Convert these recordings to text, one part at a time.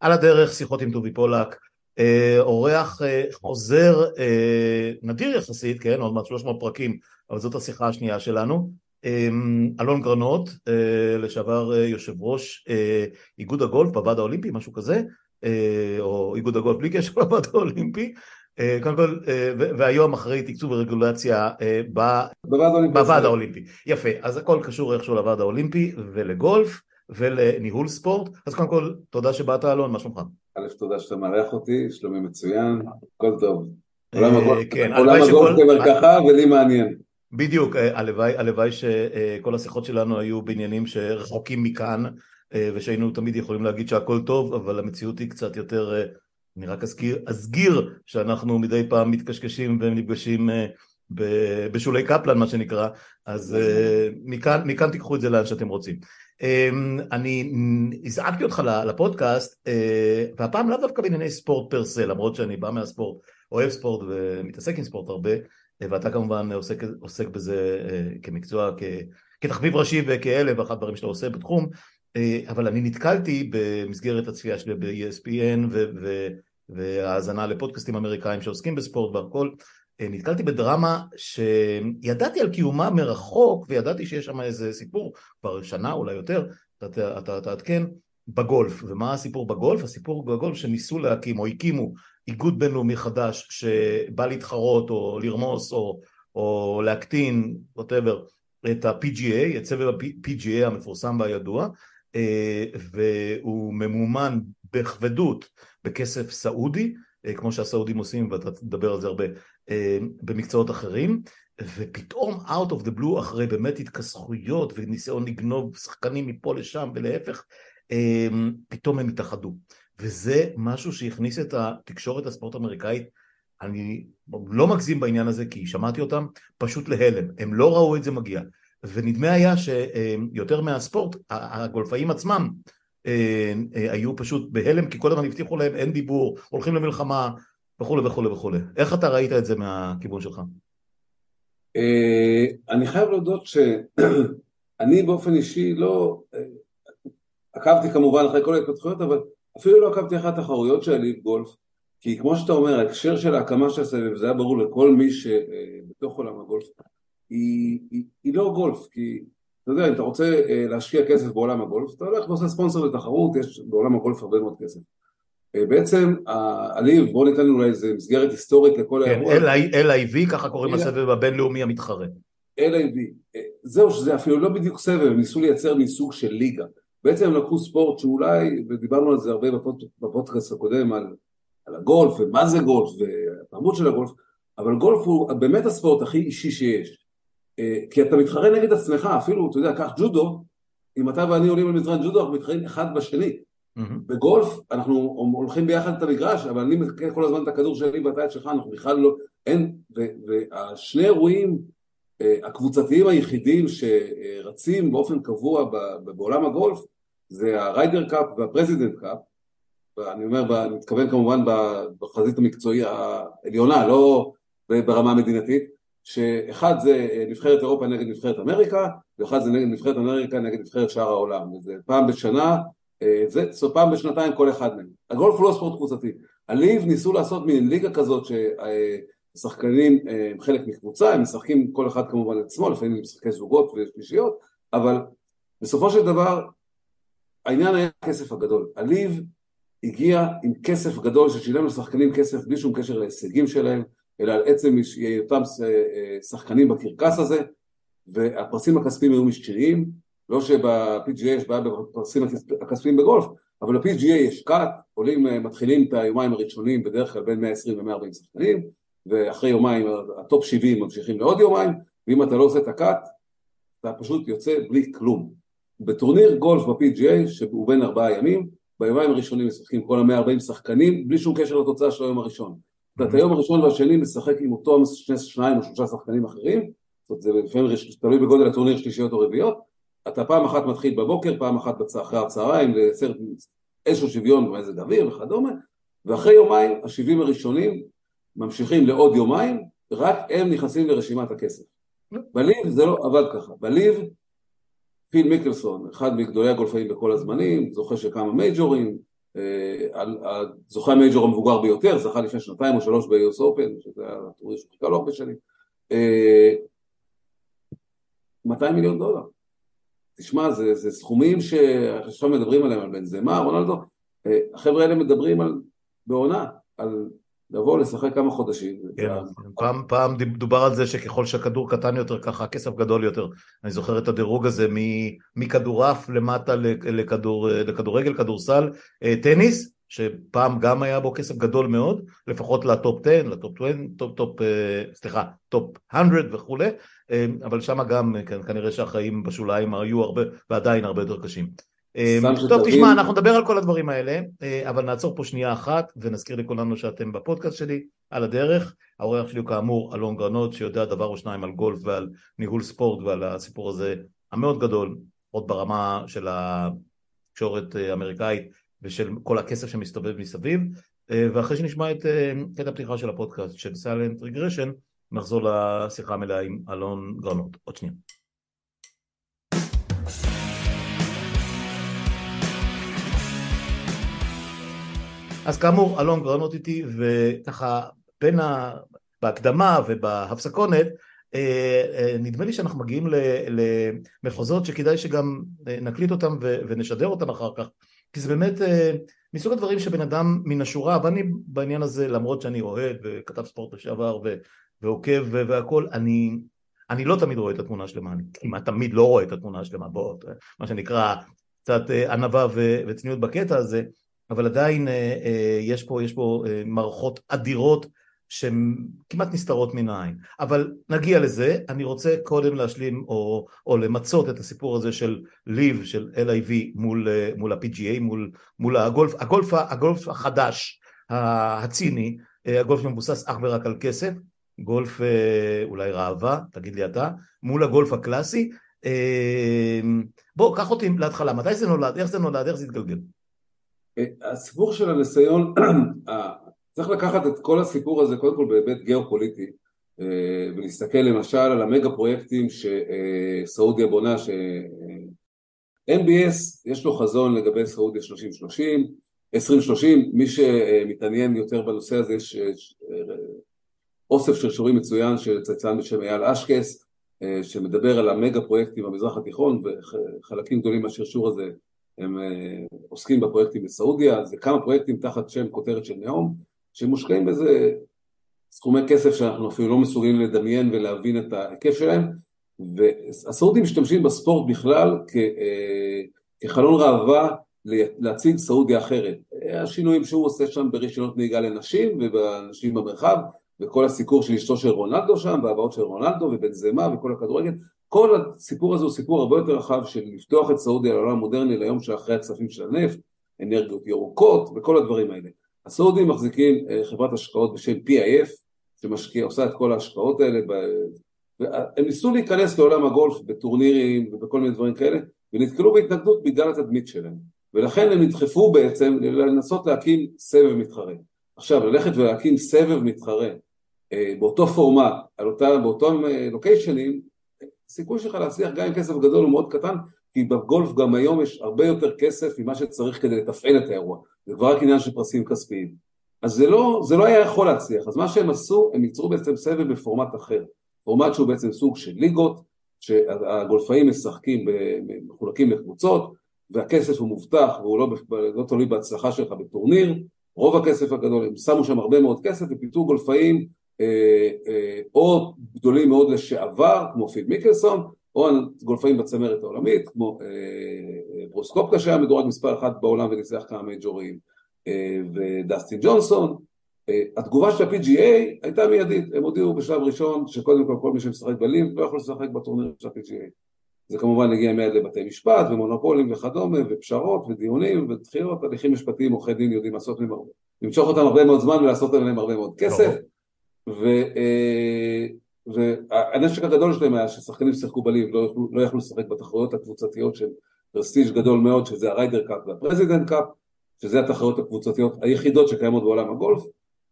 על הדרך שיחות עם טובי פולק, אורח חוזר נדיר יחסית, כן, עוד מעט 300 פרקים, אבל זאת השיחה השנייה שלנו. אלון גרנות, לשעבר יושב ראש איגוד הגולף בוועד האולימפי, משהו כזה, או איגוד הגולף בלי קשר לוועד האולימפי, קודם כל, והיום אחרי תקצוב ורגולציה בוועד האולימפי. יפה, אז הכל קשור איכשהו לוועד האולימפי ולגולף ולניהול ספורט, אז קודם כל תודה שבאת אלון, מה שלומך? א', תודה שאתה מארח אותי, שלומי מצוין, הכל טוב. עולם הגולף כמרקחה ולי מעניין. בדיוק, הלוואי שכל השיחות שלנו היו בעניינים שרחוקים מכאן ושהיינו תמיד יכולים להגיד שהכל טוב, אבל המציאות היא קצת יותר, אני רק אזכיר, אזגיר שאנחנו מדי פעם מתקשקשים ונפגשים בשולי קפלן מה שנקרא, אז מכאן, מכאן תיקחו את זה לאן שאתם רוצים. אני הזעקתי אותך לפודקאסט, והפעם לאו דווקא בענייני ספורט פר סה, למרות שאני בא מהספורט, אוהב ספורט ומתעסק עם ספורט הרבה, ואתה כמובן עוסק, עוסק בזה כמקצוע, כתחביב ראשי וכאלה ואחת הדברים שאתה עושה בתחום, אבל אני נתקלתי במסגרת הצפייה שלי ב-ESPN והאזנה לפודקאסטים אמריקאים שעוסקים בספורט והכל, נתקלתי בדרמה שידעתי על קיומה מרחוק וידעתי שיש שם איזה סיפור כבר שנה אולי יותר, אתה תעדכן, בגולף. ומה הסיפור בגולף? הסיפור בגולף שניסו להקים או הקימו איגוד בינלאומי חדש שבא להתחרות או לרמוס או, או להקטין, whatever, את ה-PGA, את סבב ה-PGA המפורסם והידוע, והוא ממומן בכבדות בכסף סעודי, כמו שהסעודים עושים ואתה תדבר על זה הרבה במקצועות אחרים, ופתאום out of the blue אחרי באמת התכסחויות וניסיון לגנוב שחקנים מפה לשם ולהפך, פתאום הם התאחדו. וזה משהו שהכניס את התקשורת הספורט האמריקאית, אני לא מגזים בעניין הזה כי שמעתי אותם, פשוט להלם, הם לא ראו את זה מגיע. ונדמה היה שיותר מהספורט, הגולפאים עצמם היו פשוט בהלם כי כל הזמן הבטיחו להם אין דיבור, הולכים למלחמה וכולי וכולי וכולי. איך אתה ראית את זה מהכיוון שלך? אני חייב להודות שאני באופן אישי לא... עקבתי כמובן אחרי כל ההתפתחויות, אבל אפילו לא עקבתי אחרי התחרויות של הליג גולף, כי כמו שאתה אומר, ההקשר של ההקמה של הסבב, זה היה ברור לכל מי שבתוך עולם הגולף, היא, היא, היא לא גולף, כי אתה יודע, אם אתה רוצה להשקיע כסף בעולם הגולף, אתה הולך ועושה ספונסר לתחרות, יש בעולם הגולף הרבה מאוד כסף. בעצם הליב, בואו ניתן לנו איזה מסגרת היסטורית לכל כן, האירוע. LIV, ככה קוראים לסבב הבינלאומי המתחרה. LIV, זהו שזה אפילו לא בדיוק סבב, הם ניסו לייצר מסוג של ליגה. בעצם הם לקחו ספורט שאולי, ודיברנו על זה הרבה בפודקאסט הקודם, על, על הגולף ומה זה גולף והתרבות של הגולף, אבל גולף הוא באמת הספורט הכי אישי שיש. כי אתה מתחרה נגד עצמך, אפילו, אתה יודע, קח ג'ודו, אם אתה ואני עולים על מזרן ג'ודו, אנחנו מתחרים אחד בשני. Mm-hmm. בגולף אנחנו הולכים ביחד את המגרש, אבל אני מקבל כל הזמן את הכדור שלי ואתה את שלך, אנחנו בכלל לא, אין, והשני אירועים הקבוצתיים היחידים שרצים באופן קבוע בעולם הגולף זה ה Ryder Cup וה Presidents Cup, אני אומר, אני מתכוון כמובן בחזית המקצועית העליונה, לא ברמה המדינתית, שאחד זה נבחרת אירופה נגד נבחרת אמריקה, ואחד זה נגד נבחרת אמריקה נגד נבחרת שאר העולם, וזה פעם בשנה, זה, זאת פעם בשנתיים כל אחד מהם. הגולף הוא לא ספורט קבוצתי. הליב ניסו לעשות מין ליגה כזאת ששחקנים הם חלק מקבוצה, הם משחקים כל אחד כמובן את עצמו, לפעמים הם משחקי זוגות ושלישיות, אבל בסופו של דבר העניין היה הכסף הגדול. הליב הגיע עם כסף גדול ששילם לשחקנים כסף בלי שום קשר להישגים שלהם, אלא על עצם היותם שחקנים בקרקס הזה, והפרסים הכספיים היו משקריים, לא שב-PGA יש בעיה בפרסים הכספיים בגולף, אבל ב-PGA יש cut, עולים, מתחילים את היומיים הראשונים בדרך כלל בין 120 ל-140 שחקנים, ואחרי יומיים ה top 70 ממשיכים לעוד יומיים, ואם אתה לא עושה את ה cut, אתה פשוט יוצא בלי כלום. בטורניר גולף ב-PGA, שהוא בין ארבעה ימים, ביומיים הראשונים משחקים כל ה-140 שחקנים, בלי שום קשר לתוצאה של היום הראשון. אומרת, היום הראשון והשני משחק עם אותו שניים או שלושה שחקנים אחרים, זאת אומרת, זה לפעמים תלוי בגודל הטורניר שלישיות או רביעיות, אתה פעם אחת מתחיל בבוקר, פעם אחת אחרי הצהריים, לייצר איזשהו שוויון במזג אוויר וכדומה, ואחרי יומיים, השבעים הראשונים ממשיכים לעוד יומיים, רק הם נכנסים לרשימת הכסף. בליב זה לא עבד ככה, בליב פיל מיקלסון, אחד מגדולי הגולפאים בכל הזמנים, זוכה של כמה מייג'ורים, על זוכה המייג'ור המבוגר ביותר, זכה לפני שנתיים או שלוש ב-US Open, שזה הטורי שחיכה לו הרבה שנים, 200 מיליון דולר. תשמע, זה, זה סכומים שעכשיו מדברים עליהם, על בן זמה, רונלדו, החבר'ה האלה מדברים על, בעונה, על לבוא לשחק כמה חודשים. כן, פעם, פעם דובר על זה שככל שהכדור קטן יותר ככה הכסף גדול יותר. אני זוכר את הדירוג הזה מכדורעף למטה לכדור, לכדורגל, כדורסל, אה, טניס, שפעם גם היה בו כסף גדול מאוד, לפחות ל top 10, ל top 20, top, top, אה, סליחה, top 100 וכולי, אה, אבל שם גם כן, כנראה שהחיים בשוליים היו הרבה, ועדיין הרבה יותר קשים. אמ, טוב תשמע אנחנו נדבר על כל הדברים האלה אה, אבל נעצור פה שנייה אחת ונזכיר לכולנו שאתם בפודקאסט שלי על הדרך. האורח שלי הוא כאמור אלון גרנות שיודע דבר או שניים על גולף ועל ניהול ספורט ועל הסיפור הזה המאוד גדול עוד ברמה של התקשורת האמריקאית ושל כל הכסף שמסתובב מסביב. אה, ואחרי שנשמע את קטע הפתיחה של הפודקאסט של סיילנט רגרשן נחזור לשיחה המלאה עם אלון גרנות. עוד שנייה אז כאמור, אלון גרנות איתי, וככה בין ה... בהקדמה ובהפסקונת, אה, אה, נדמה לי שאנחנו מגיעים למחוזות שכדאי שגם אה, נקליט אותם ונשדר אותם אחר כך, כי זה באמת מסוג הדברים שבן אדם מן השורה, ואני בעניין הזה, למרות שאני אוהד וכתב ספורט לשעבר ועוקב והכל, אני, אני לא תמיד רואה את התמונה השלמה, אני כמעט תמיד לא רואה את התמונה השלמה, בוא, מה שנקרא קצת ענווה וצניעות בקטע הזה, אבל עדיין אה, אה, יש פה, יש פה אה, מערכות אדירות שהן כמעט נסתרות מן העין. אבל נגיע לזה, אני רוצה קודם להשלים או, או למצות את הסיפור הזה של ליב, של LIV מול, מול ה-PGA, מול, מול הגולף, הגולף, הגולף החדש, הציני, הגולף שמבוסס אך ורק על כסף, גולף אולי ראווה, תגיד לי אתה, מול הגולף הקלאסי. בוא, קח אותי להתחלה, מתי זה נולד, איך זה נולד, איך זה התגלגל? הסיפור של הניסיון, צריך לקחת את כל הסיפור הזה קודם כל בהיבט גיאופוליטי אה, ולהסתכל למשל על המגה פרויקטים שסעודיה בונה, ש-MBS יש לו חזון לגבי סעודיה 3030, 2030, מי שמתעניין יותר בנושא הזה יש אוסף של שיעורים מצוין של צייצן בשם אייל אשקס שמדבר על המגה פרויקטים במזרח התיכון וחלקים גדולים מהשרשור הזה הם אה, עוסקים בפרויקטים בסעודיה, זה כמה פרויקטים תחת שם כותרת של נאום, שמושקעים בזה סכומי כסף שאנחנו אפילו לא מסוגלים לדמיין ולהבין את ההיקף שלהם, והסעודים משתמשים בספורט בכלל כ, אה, כחלון ראווה להציג סעודיה אחרת. השינויים שהוא עושה שם ברישיונות נהיגה לנשים ובנשים במרחב, וכל הסיקור של אשתו של רונלדו שם, והבאות של רונלדו ובן זמה וכל הכדורגל, כל הסיפור הזה הוא סיפור הרבה יותר רחב של לפתוח את סעודיה לעולם המודרני ליום שאחרי הכספים של הנפט, אנרגיות ירוקות וכל הדברים האלה. הסעודים מחזיקים אה, חברת השקעות בשם PIF שמשקיע, עושה את כל ההשקעות האלה ב... הם ניסו להיכנס לעולם הגולף בטורנירים ובכל מיני דברים כאלה ונתקלו בהתנגדות בגלל התדמית שלהם ולכן הם נדחפו בעצם לנסות להקים סבב מתחרה. עכשיו ללכת ולהקים סבב מתחרה אה, באותו פורמט, אותה, באותם לוקיישנים הסיכוי שלך להצליח גם עם כסף גדול הוא מאוד קטן כי בגולף גם היום יש הרבה יותר כסף ממה שצריך כדי לתפעל את האירוע. זה כבר רק עניין של פרסים כספיים. אז זה לא, זה לא היה יכול להצליח. אז מה שהם עשו הם ייצרו בעצם סבב בפורמט אחר. פורמט שהוא בעצם סוג של ליגות שהגולפאים משחקים מחולקים לקבוצות והכסף הוא מובטח והוא לא, לא תלוי בהצלחה שלך בטורניר. רוב הכסף הגדול הם שמו שם הרבה מאוד כסף ופיתו גולפאים או גדולים מאוד לשעבר כמו פיל מיקלסון או גולפאים בצמרת העולמית כמו אה, ברוסקופקה שהיה מדורג מספר אחת בעולם וניצח כמה מייג'ורים ודסטין ג'ונסון. התגובה של ה-PGA הייתה מיידית, הם הודיעו בשלב ראשון שקודם כל כל מי שמשחק ב LIV לא יכול לשחק בטורניר של ה-PGA זה כמובן הגיע מיד לבתי משפט ומונופולים וכדומה ופשרות ודיונים ודחיות, הליכים משפטיים עורכי דין יודעים לעשות מהם הרבה, למשוך אותם הרבה מאוד זמן ולעשות עליהם הרבה מאוד כסף. אה, והנשק הגדול שלהם היה ששחקנים שיחקו ב LIV לא לא יכלו לשחק בתחרויות הקבוצתיות של prestige גדול מאוד שזה ה Ryder Cup וה Presidents Cup שזה התחרויות הקבוצתיות היחידות שקיימות בעולם הגולף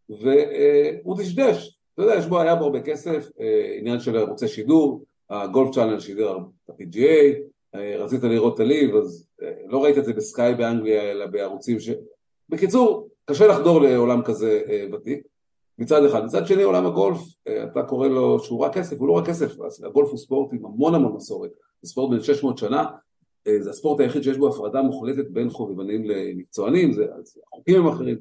והוא דשדש, אתה יודע, יש בו, היה בו הרבה כסף, אה, עניין של ערוצי שידור, הגולף צ'אנל שידר את ה-PGA, אה, רצית לראות את הליב, אז לא ראית את זה בסקאי באנגליה, אלא בערוצים ש... בקיצור, קשה לחדור לעולם כזה ותיק, מצד אחד. מצד שני, עולם הגולף, אתה קורא לו שהוא רק כסף, הוא לא רק כסף, הגולף הוא ספורט עם המון המון מסורת, זה ספורט בן 600 שנה, זה הספורט היחיד שיש בו הפרדה מוחלטת בין חובבנים למקצוענים, זה, החוקים הם אחרים.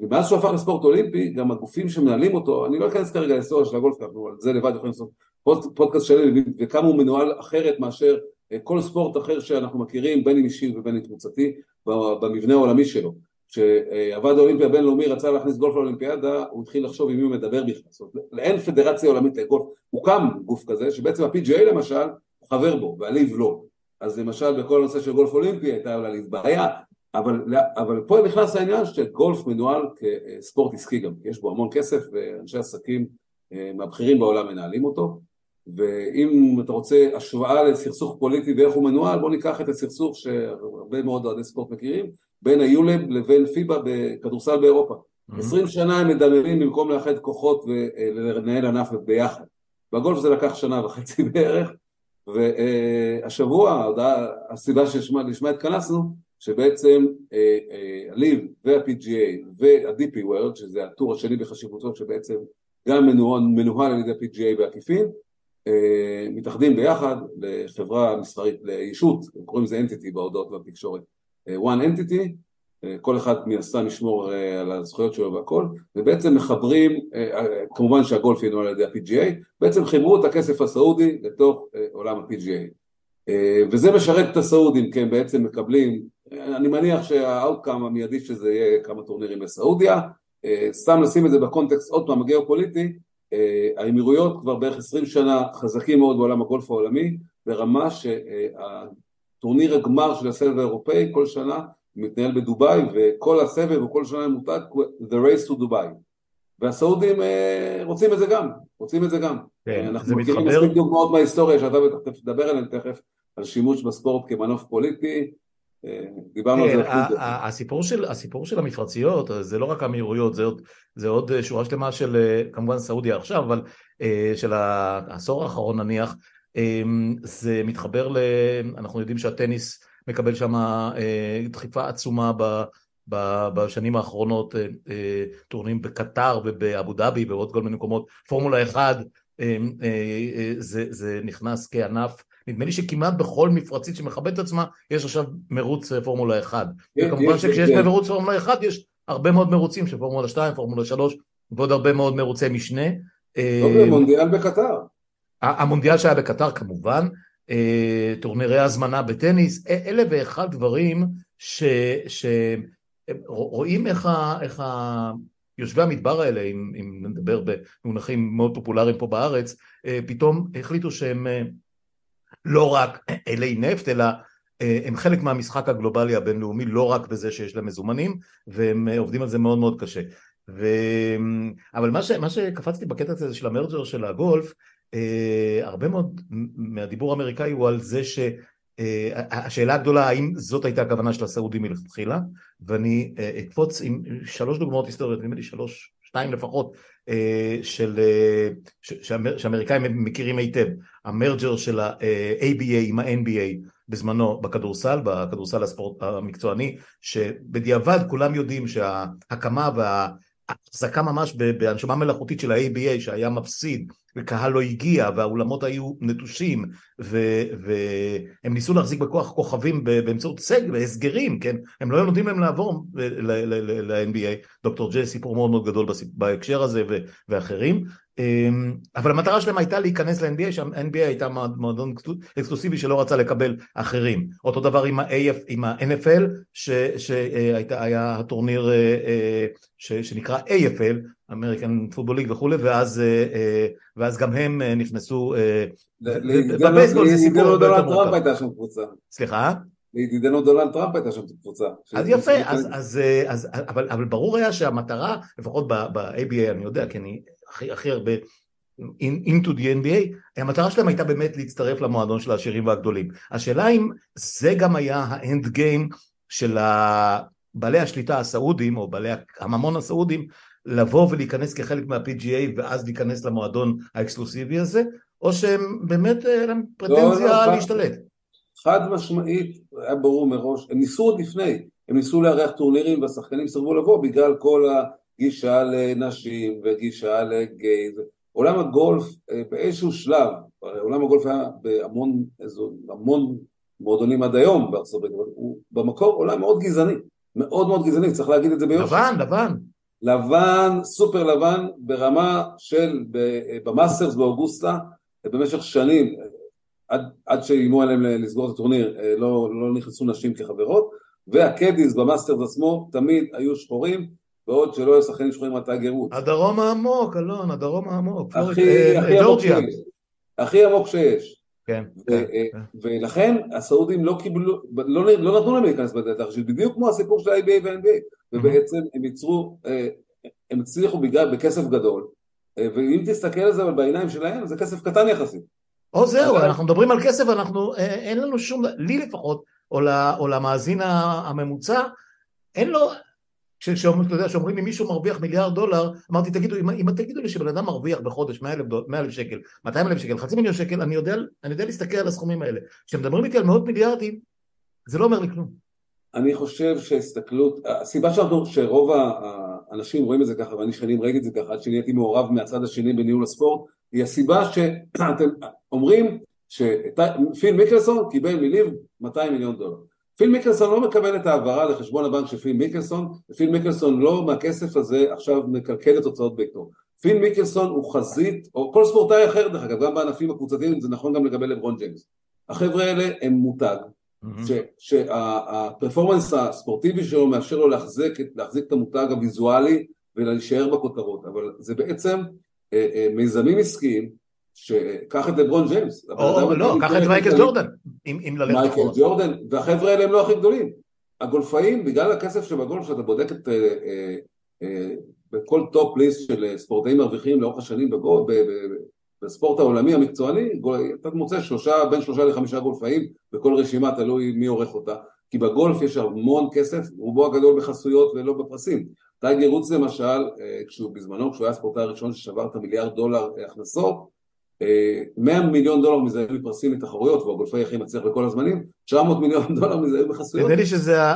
ומאז שהוא הפך לספורט אולימפי, גם הגופים שמנהלים אותו, אני לא אכנס כרגע להיסטוריה של הגולף, אנחנו על זה לבד יכולים לעשות פודקאסט שלם, וכמה הוא מנוהל אחרת מאשר כל ספורט אחר שאנחנו מכירים, בין אם אישי ובין אם קבוצתי, במבנה העולמי שלו. כשהוועד האולימפי הבינלאומי רצה להכניס גולף לאולימפיאדה, הוא התחיל לחשוב עם מי הוא מדבר בכלל. זאת אומרת, אין פדרציה עולמית לגולף, הוקם גוף כזה, שבעצם ה-PGA למשל, הוא חבר בו, והליב לא. אז למשל בכל הנושא של גולף אולימפי הייתה לליב בעיה, אבל, אבל פה נכנס העניין שגולף מנוהל כספורט עסקי גם, יש בו המון כסף ואנשי עסקים מהבכירים בעולם מנהלים אותו, ואם אתה רוצה השוואה לסכסוך פוליטי ואיך הוא מנוהל, בוא ניקח את הסכסוך שהרבה מאוד אוהדי ספורט מכירים, בין היולב לבין פיבה בכדורסל באירופה. עשרים. שנה הם מדממים במקום לאחד כוחות ולנהל ענף ביחד. בגולף זה לקח שנה וחצי בערך, והשבוע, הסיבה שלשמה התכנסנו, שבעצם הליב וה-PGA וה-DP World, שזה הטור השני בחשיבותו, שבעצם גם מנוהל, מנוהל על ידי PGA בעקיפין, מתאחדים ביחד לחברה מסחרית, לישות, קוראים לזה entity בהודעות והתקשורת, one entity, כל אחד מן הסתם ישמור על הזכויות שלו והכל, ובעצם מחברים, כמובן שהגולף ינוהל על ידי ה-PGA, בעצם חיברו את הכסף הסעודי לתוך עולם ה-PGA. וזה משרת את הסעודים, כי הם בעצם מקבלים, אני מניח שהאוטקאם המיידי שזה יהיה כמה טורנירים בסעודיה, סתם לשים את זה בקונטקסט עוד פעם הגיאופוליטי, האמירויות כבר בערך עשרים שנה חזקים מאוד בעולם הגולף העולמי, ברמה שהטורניר הגמר של הסבב האירופאי כל שנה מתנהל בדובאי, וכל הסבב וכל שנה מותג The Race to Dubai. והסעודים רוצים את זה גם, רוצים את זה גם. כן, אנחנו מכירים מספיק דוגמאות מההיסטוריה שאתה בטח תדבר עליהן תכף, על שימוש בספורט כמנוף פוליטי, דיברנו על זה. כן, הסיפור של, הסיפור של המפרציות זה לא רק המהירויות, זה עוד, זה עוד שורה שלמה של כמובן סעודיה עכשיו, אבל של העשור האחרון נניח, זה מתחבר ל... אנחנו יודעים שהטניס מקבל שם דחיפה עצומה ב... בשנים האחרונות טורנים בקטר ובאבו דאבי ועוד כל מיני מקומות, פורמולה 1 זה, זה נכנס כענף. נדמה לי שכמעט בכל מפרצית שמכבדת עצמה יש עכשיו מרוץ פורמולה 1 וכמובן שכשיש מרוץ פורמולה 1 יש הרבה מאוד מרוצים של פורמולה 2, פורמולה 3 ועוד הרבה מאוד מרוצי משנה. לא במונדיאל בקטר המונדיאל שהיה בקטר כמובן טורנירי הזמנה בטניס אלה ואחד דברים שרואים איך, איך יושבי המדבר האלה, אם, אם נדבר במונחים מאוד פופולריים פה בארץ, פתאום החליטו שהם לא רק אלי נפט, אלא הם חלק מהמשחק הגלובלי הבינלאומי, לא רק בזה שיש להם מזומנים, והם עובדים על זה מאוד מאוד קשה. ו... אבל מה, ש... מה שקפצתי בקטע הזה של המרג'ר של הגולף, הרבה מאוד מהדיבור האמריקאי הוא על זה ש... השאלה הגדולה האם זאת הייתה הכוונה של הסעודים מלכתחילה? ואני אקפוץ עם שלוש דוגמאות היסטוריות, נדמה לי שלוש, שתיים לפחות של, שאמריקאים מכירים היטב, המרג'ר של ה-ABA עם ה-NBA בזמנו בכדורסל, בכדורסל הספורט המקצועני, שבדיעבד כולם יודעים שההקמה וההחזקה ממש בהנשמה מלאכותית של ה-ABA שהיה מפסיד וקהל לא הגיע והאולמות היו נטושים והם ניסו להחזיק בכוח כוכבים באמצעות סגל והסגרים, כן? הם לא היו נותנים להם לעבור ל-NBA, דוקטור ג'יי סיפור מאוד מאוד גדול בהקשר הזה ואחרים אבל המטרה שלהם הייתה להיכנס ל-NBA, שה-NBA הייתה מועדון אקסקלוסיבי שלא רצה לקבל אחרים. אותו דבר עם ה-AF, עם ה-NFL, שהיה הטורניר אה, אה, שנקרא AFL, אמריקן פוטבול ליג וכולי, ואז, אה, ואז גם הם נכנסו, בבייסבול זה סיפור הרבה יותר מורכב. הייתה שם קבוצה. סליחה? לידידנו דונלד טראמפ הייתה שם קבוצה. אז יפה, אז, אז, אז, אבל, אבל ברור היה שהמטרה, לפחות ב-ABA אני יודע, כי אני הכי, הכי הרבה into the NBA, המטרה שלהם הייתה באמת להצטרף למועדון של העשירים והגדולים. השאלה אם זה גם היה האנד גיים של בעלי השליטה הסעודים, או בעלי הממון הסעודים, לבוא ולהיכנס כחלק מה-PGA ואז להיכנס למועדון האקסקלוסיבי הזה, או שהם באמת, היה פרטנזיה לא, לא, להשתלט. חד משמעית, היה ברור מראש, הם ניסו עוד לפני, הם ניסו לארח טורנירים והשחקנים סירבו לבוא בגלל כל הגישה לנשים וגישה לגיי. עולם הגולף אה, באיזשהו שלב, עולם הגולף היה בהמון המון מועדונים עד היום בארצות הברית, אבל הוא במקור עולם מאוד גזעני, מאוד מאוד גזעני, צריך להגיד את זה ביושר. לבן, לבן. לבן, סופר לבן, ברמה של, ב Masters באוגוסטה, במשך שנים, עד, עד שאיימו עליהם לסגור את הטורניר, אה, לא, לא נכנסו נשים כחברות, וה caddies ב Masters עצמו תמיד היו שחורים, בעוד שלא היו שחקנים שחורים עד טייגר וודס. הדרום העמוק, אלון, הדרום העמוק. הכי, אה, הכי עמוק שיש. הכי עמוק שיש. כן. כן, כן. ולכן הסעודים לא קיבלו, לא, לא נתנו להם להיכנס בדלת הראשית, בדיוק כמו הסיפור של ה-IBA וה-NBA, ובעצם הם ייצרו, אה, הם הצליחו בגלל, בכסף גדול, אה, ואם תסתכל על זה בעיניים שלהם, זה כסף קטן יחסית. או זהו, אנחנו מדברים על כסף, אנחנו, אין לנו שום, לי לפחות, או למאזין הממוצע, אין לו, כשאומרים לי מישהו מרוויח מיליארד דולר, אמרתי תגידו, אם, אם תגידו לי שבן אדם מרוויח בחודש 100 אלף שקל, 200 אלף שקל, חצי מיליון שקל, אני יודע, אני יודע להסתכל על הסכומים האלה. כשמדברים איתי על מאות מיליארדים, זה לא אומר לי כלום. אני חושב שהסתכלות, הסיבה שאנחנו, שרוב האנשים רואים את זה ככה, ואני שנים ראיתי את זה ככה, עד שנהייתי מעורב מהצד השני בניהול הספורט, היא הסיבה שאתם אומרים שפיל מיקלסון קיבל מליב 200 מיליון דולר. פיל מיקלסון לא מקבל את ההעברה לחשבון הבנק של פיל מיקלסון, ופיל מיקלסון לא מהכסף הזה עכשיו מקלקל את הוצאות ביתו. פיל מיקלסון הוא חזית, או כל ספורטאי אחר דרך אגב, גם בענפים הקבוצתיים זה נכון גם לגבי לברון ג'יימס. החבר'ה האלה הם מותג, שה performance הספורטיבי שלו מאפשר לו להחזיק, להחזיק את המותג הוויזואלי ולהישאר בכותרות, אבל זה בעצם אה, אה, מיזמים עסקיים שקח את לברון ג'יימס. או לא, קח את מייקל ג'ורדן, אם ללכת מייקל ג'ורדן, והחבר'ה האלה הם לא הכי גדולים. הגולפאים, בגלל הכסף שבגולף שאתה בודק את... אה, אה, בכל top list של ספורטאים מרוויחים לאורך השנים בספורט העולמי המקצועני, אתה מוצא שלושה, בין שלושה לחמישה גולפאים בכל רשימה, תלוי מי עורך אותה. כי בגולף יש המון כסף, רובו הגדול בחסויות ולא בפרסים. טייגר וודס למשל, אה, כשהוא בזמנו, כשהוא היה הספורטאי הראשון ששבר את המיליארד דולר הכנסות, 100 מיליון דולר מזה היו מתפרסים מתחרויות, והוא הגולפי הכי מצליח בכל הזמנים, 900 מיליון דולר מזה היו בחסויות.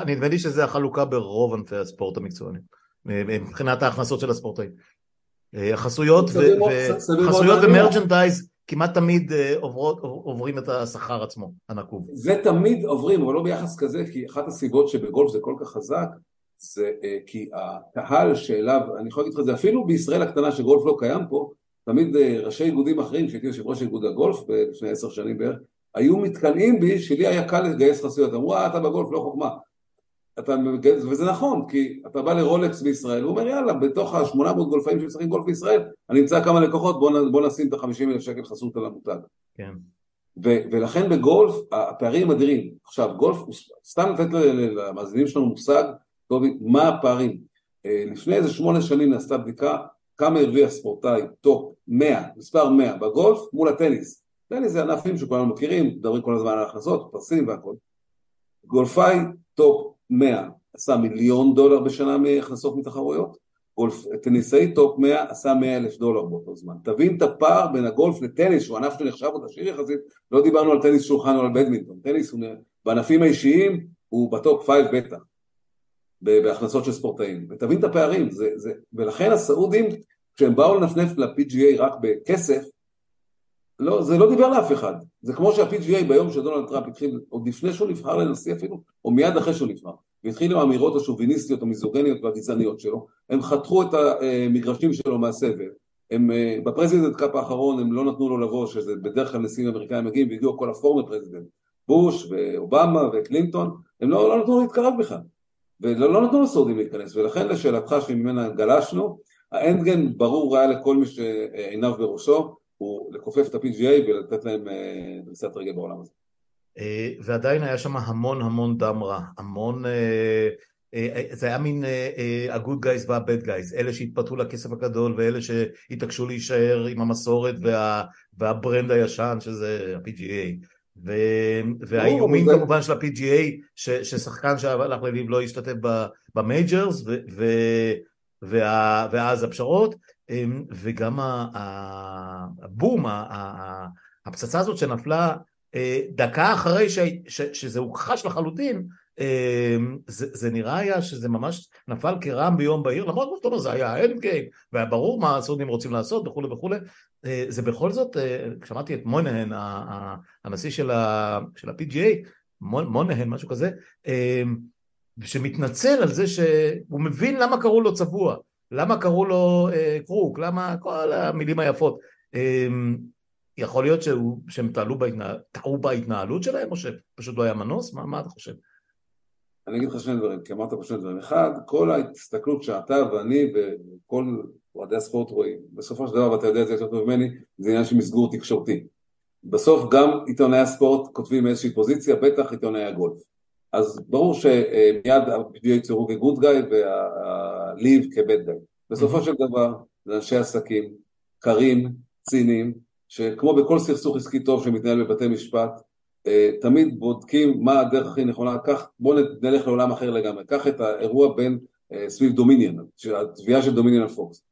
נדמה לי שזה החלוקה ברוב ענפי הספורט המקצועני, מבחינת ההכנסות של הספורטאים. אה, חסויות ומרצ'נדייז כמעט תמיד אה, עוברים את השכר עצמו, הנקוב. זה תמיד עוברים, אבל לא ביחס כזה, כי אחת הסיבות שבגולף זה כל כך חזק, זה אה, כי הקהל שאליו, אני יכול להגיד לך את זה אפילו בישראל הקטנה שגולף לא קיים פה, תמיד אה, ראשי איגודים אחרים, כשהייתי יושב ראש איגוד הגולף לפני עשר שנים בערך, היו מתקנאים בי שלי היה קל לגייס חסויות, אמרו אה אתה בגולף לא חוכמה, אתה מגייס, וזה נכון, כי אתה בא לרולקס בישראל, הוא אומר יאללה, בתוך השמונה מאות גולפאים שמשחקים גולף בישראל, אני אמצא כמה לקוחות, בוא, בוא נשים את החמישים אלף שקל חסות על המותג. כן. ו- ולכן בגולף הפערים אדירים. עכשיו גולף, סתם לתת למאזינים שלנו מושג, טובי, מה הפערים? אה, לפני איזה שמונה שנים נעשתה בדיקה כמה הרוויח ספורטאי top 100, מספר 100 בגולף מול הטניס. טניס זה ענפים שכולנו מכירים, מדברים כל הזמן על הכנסות, פרסים והכל. גולפאי top 100 עשה מיליון דולר בשנה מהכנסות מתחרויות, גולף, טניסאי top 100 עשה 100 אלף דולר באותו זמן. תבין את הפער בין הגולף לטניס, שהוא ענף שנחשב עוד עשיר יחסית, לא דיברנו על טניס שולחן או על בדמינטון, טניס הוא בענפים האישיים הוא ב top 5 בטח. בהכנסות של ספורטאים, ותבין את הפערים, זה, זה, ולכן הסעודים, כשהם באו לנפנף ל-PGA רק בכסף, לא, זה לא דיבר לאף אחד, זה כמו שה-PGA ביום שדונלד טראמפ התחיל, עוד לפני שהוא נבחר לנשיא אפילו, או מיד אחרי שהוא נבחר, והתחיל עם האמירות השוביניסטיות, המיזוגיניות והגזעניות שלו, הם חתכו את המגרשים שלו מהסבב, הם ב Presidents Cup האחרון הם לא נתנו לו לבוא, שזה בדרך כלל נשיאים אמריקאים מגיעים והגיעו כל ה former presidents, בוש ואובמה וקלינטון, הם לא, לא נתנו לו להתקרב בכלל. ולא לא נתנו לסעודים להיכנס, ולכן לשאלתך שממנה גלשנו, האנדגן ברור היה לכל מי שעיניו בראשו, הוא לכופף את ה-PGA ולתת להם אה, דריסת רגל בעולם הזה. אה, ועדיין היה שם המון המון דם רע, המון, אה, זה היה מין ה-good guys וה-bad guys, אלה שהתפתחו לכסף הגדול ואלה שהתעקשו להישאר עם המסורת וה, והברנד הישן שזה ה-PGA. והאיומים כמובן של ה-PGA ששחקן שהלך לליב לא ישתתף ב majors ואז הפשרות. אמ, וגם הבום, הפצצה הזאת שנפלה אה, דקה אחרי שזה הוכחש לחלוטין זה, זה נראה היה שזה ממש נפל כרעם ביום בהיר, למרות מה שאתה אומר, זה היה ה end game, והיה ברור מה הסעודים רוצים לעשות וכולי וכולי, זה בכל זאת, כששמעתי את מונהן, הנשיא של ה-PGA, מויינהן, משהו כזה, שמתנצל על זה שהוא מבין למה קראו לו צבוע, למה קראו לו קרוק, למה כל המילים היפות. יכול להיות שהוא, שהם טעו בהתנהל, בהתנהלות שלהם, או שפשוט לא היה מנוס? מה, מה אתה חושב? אני אגיד לך שני דברים, כי אמרת פה שני דברים. אחד, כל ההסתכלות שאתה ואני וכל אוהדי הספורט רואים, בסופו של דבר, ואתה יודע את זה יותר טוב ממני, זה עניין של מסגור תקשורתי. בסוף גם עיתונאי הספורט כותבים מאיזושהי פוזיציה, בטח עיתונאי הגולף. אז ברור שמיד ה-PGA יצורו כגוד גאי והליב כבד גאי. בסופו של דבר, זה אנשי עסקים, קרים, ציניים, שכמו בכל סכסוך עסקי טוב שמתנהל בבתי משפט, תמיד בודקים מה הדרך הכי נכונה, קח, בואו נלך לעולם אחר לגמרי, קח את האירוע בין אה, סביב דומיניון, התביעה של דומיניון על פוקס.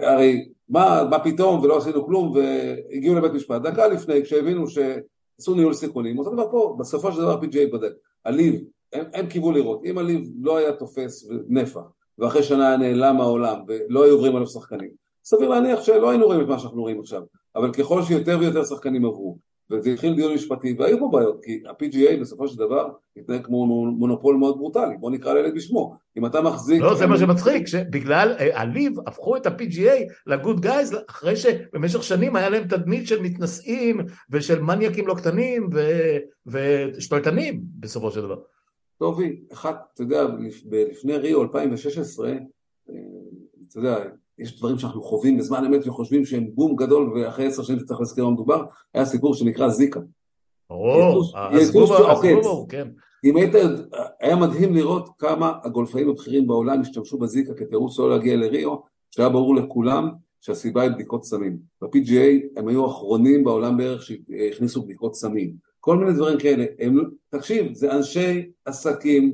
הרי מה, מה פתאום ולא עשינו כלום והגיעו לבית משפט. דקה לפני כשהבינו שעשו ניהול סיכונים, אותו דבר פה, בסופו של דבר PGA בודק, הליב, הם, הם קיוו לראות, אם הליב לא היה תופס נפח ואחרי שנה היה נעלם מהעולם ולא היו עוברים עליו שחקנים, סביר להניח שלא היינו רואים את מה שאנחנו רואים עכשיו, אבל ככל שיותר ויותר שחקנים עברו וזה התחיל דיון משפטי, והיו פה בעיות, כי ה-PGA בסופו של דבר התנהג כמו מונופול מאוד ברוטלי, בוא נקרא לילד בשמו, אם אתה מחזיק... לא, זה מה שמצחיק, שבגלל הליב אה, הפכו את ה-PGA לגוד גייז, אחרי שבמשך שנים היה להם תדמית של מתנשאים ושל מניאקים לא קטנים ושתלטנים בסופו של דבר. טובי, אחד, אתה יודע, לפני ריו 2016, אה, אתה יודע, יש דברים שאנחנו חווים בזמן אמת וחושבים שהם בום גדול ואחרי עשר שנים שצריך להזכיר מה מדובר, היה סיפור שנקרא זיקה. ברור, כן. אם היית, היה מדהים לראות כמה הגולפאים הבכירים בעולם השתמשו בזיקה כתירוץ לא להגיע לריו, שהיה ברור לכולם שהסיבה היא בדיקות סמים. ב-PGA הם היו האחרונים בעולם בערך שהכניסו בדיקות סמים. כל מיני דברים כאלה. הם, תקשיב, זה אנשי עסקים,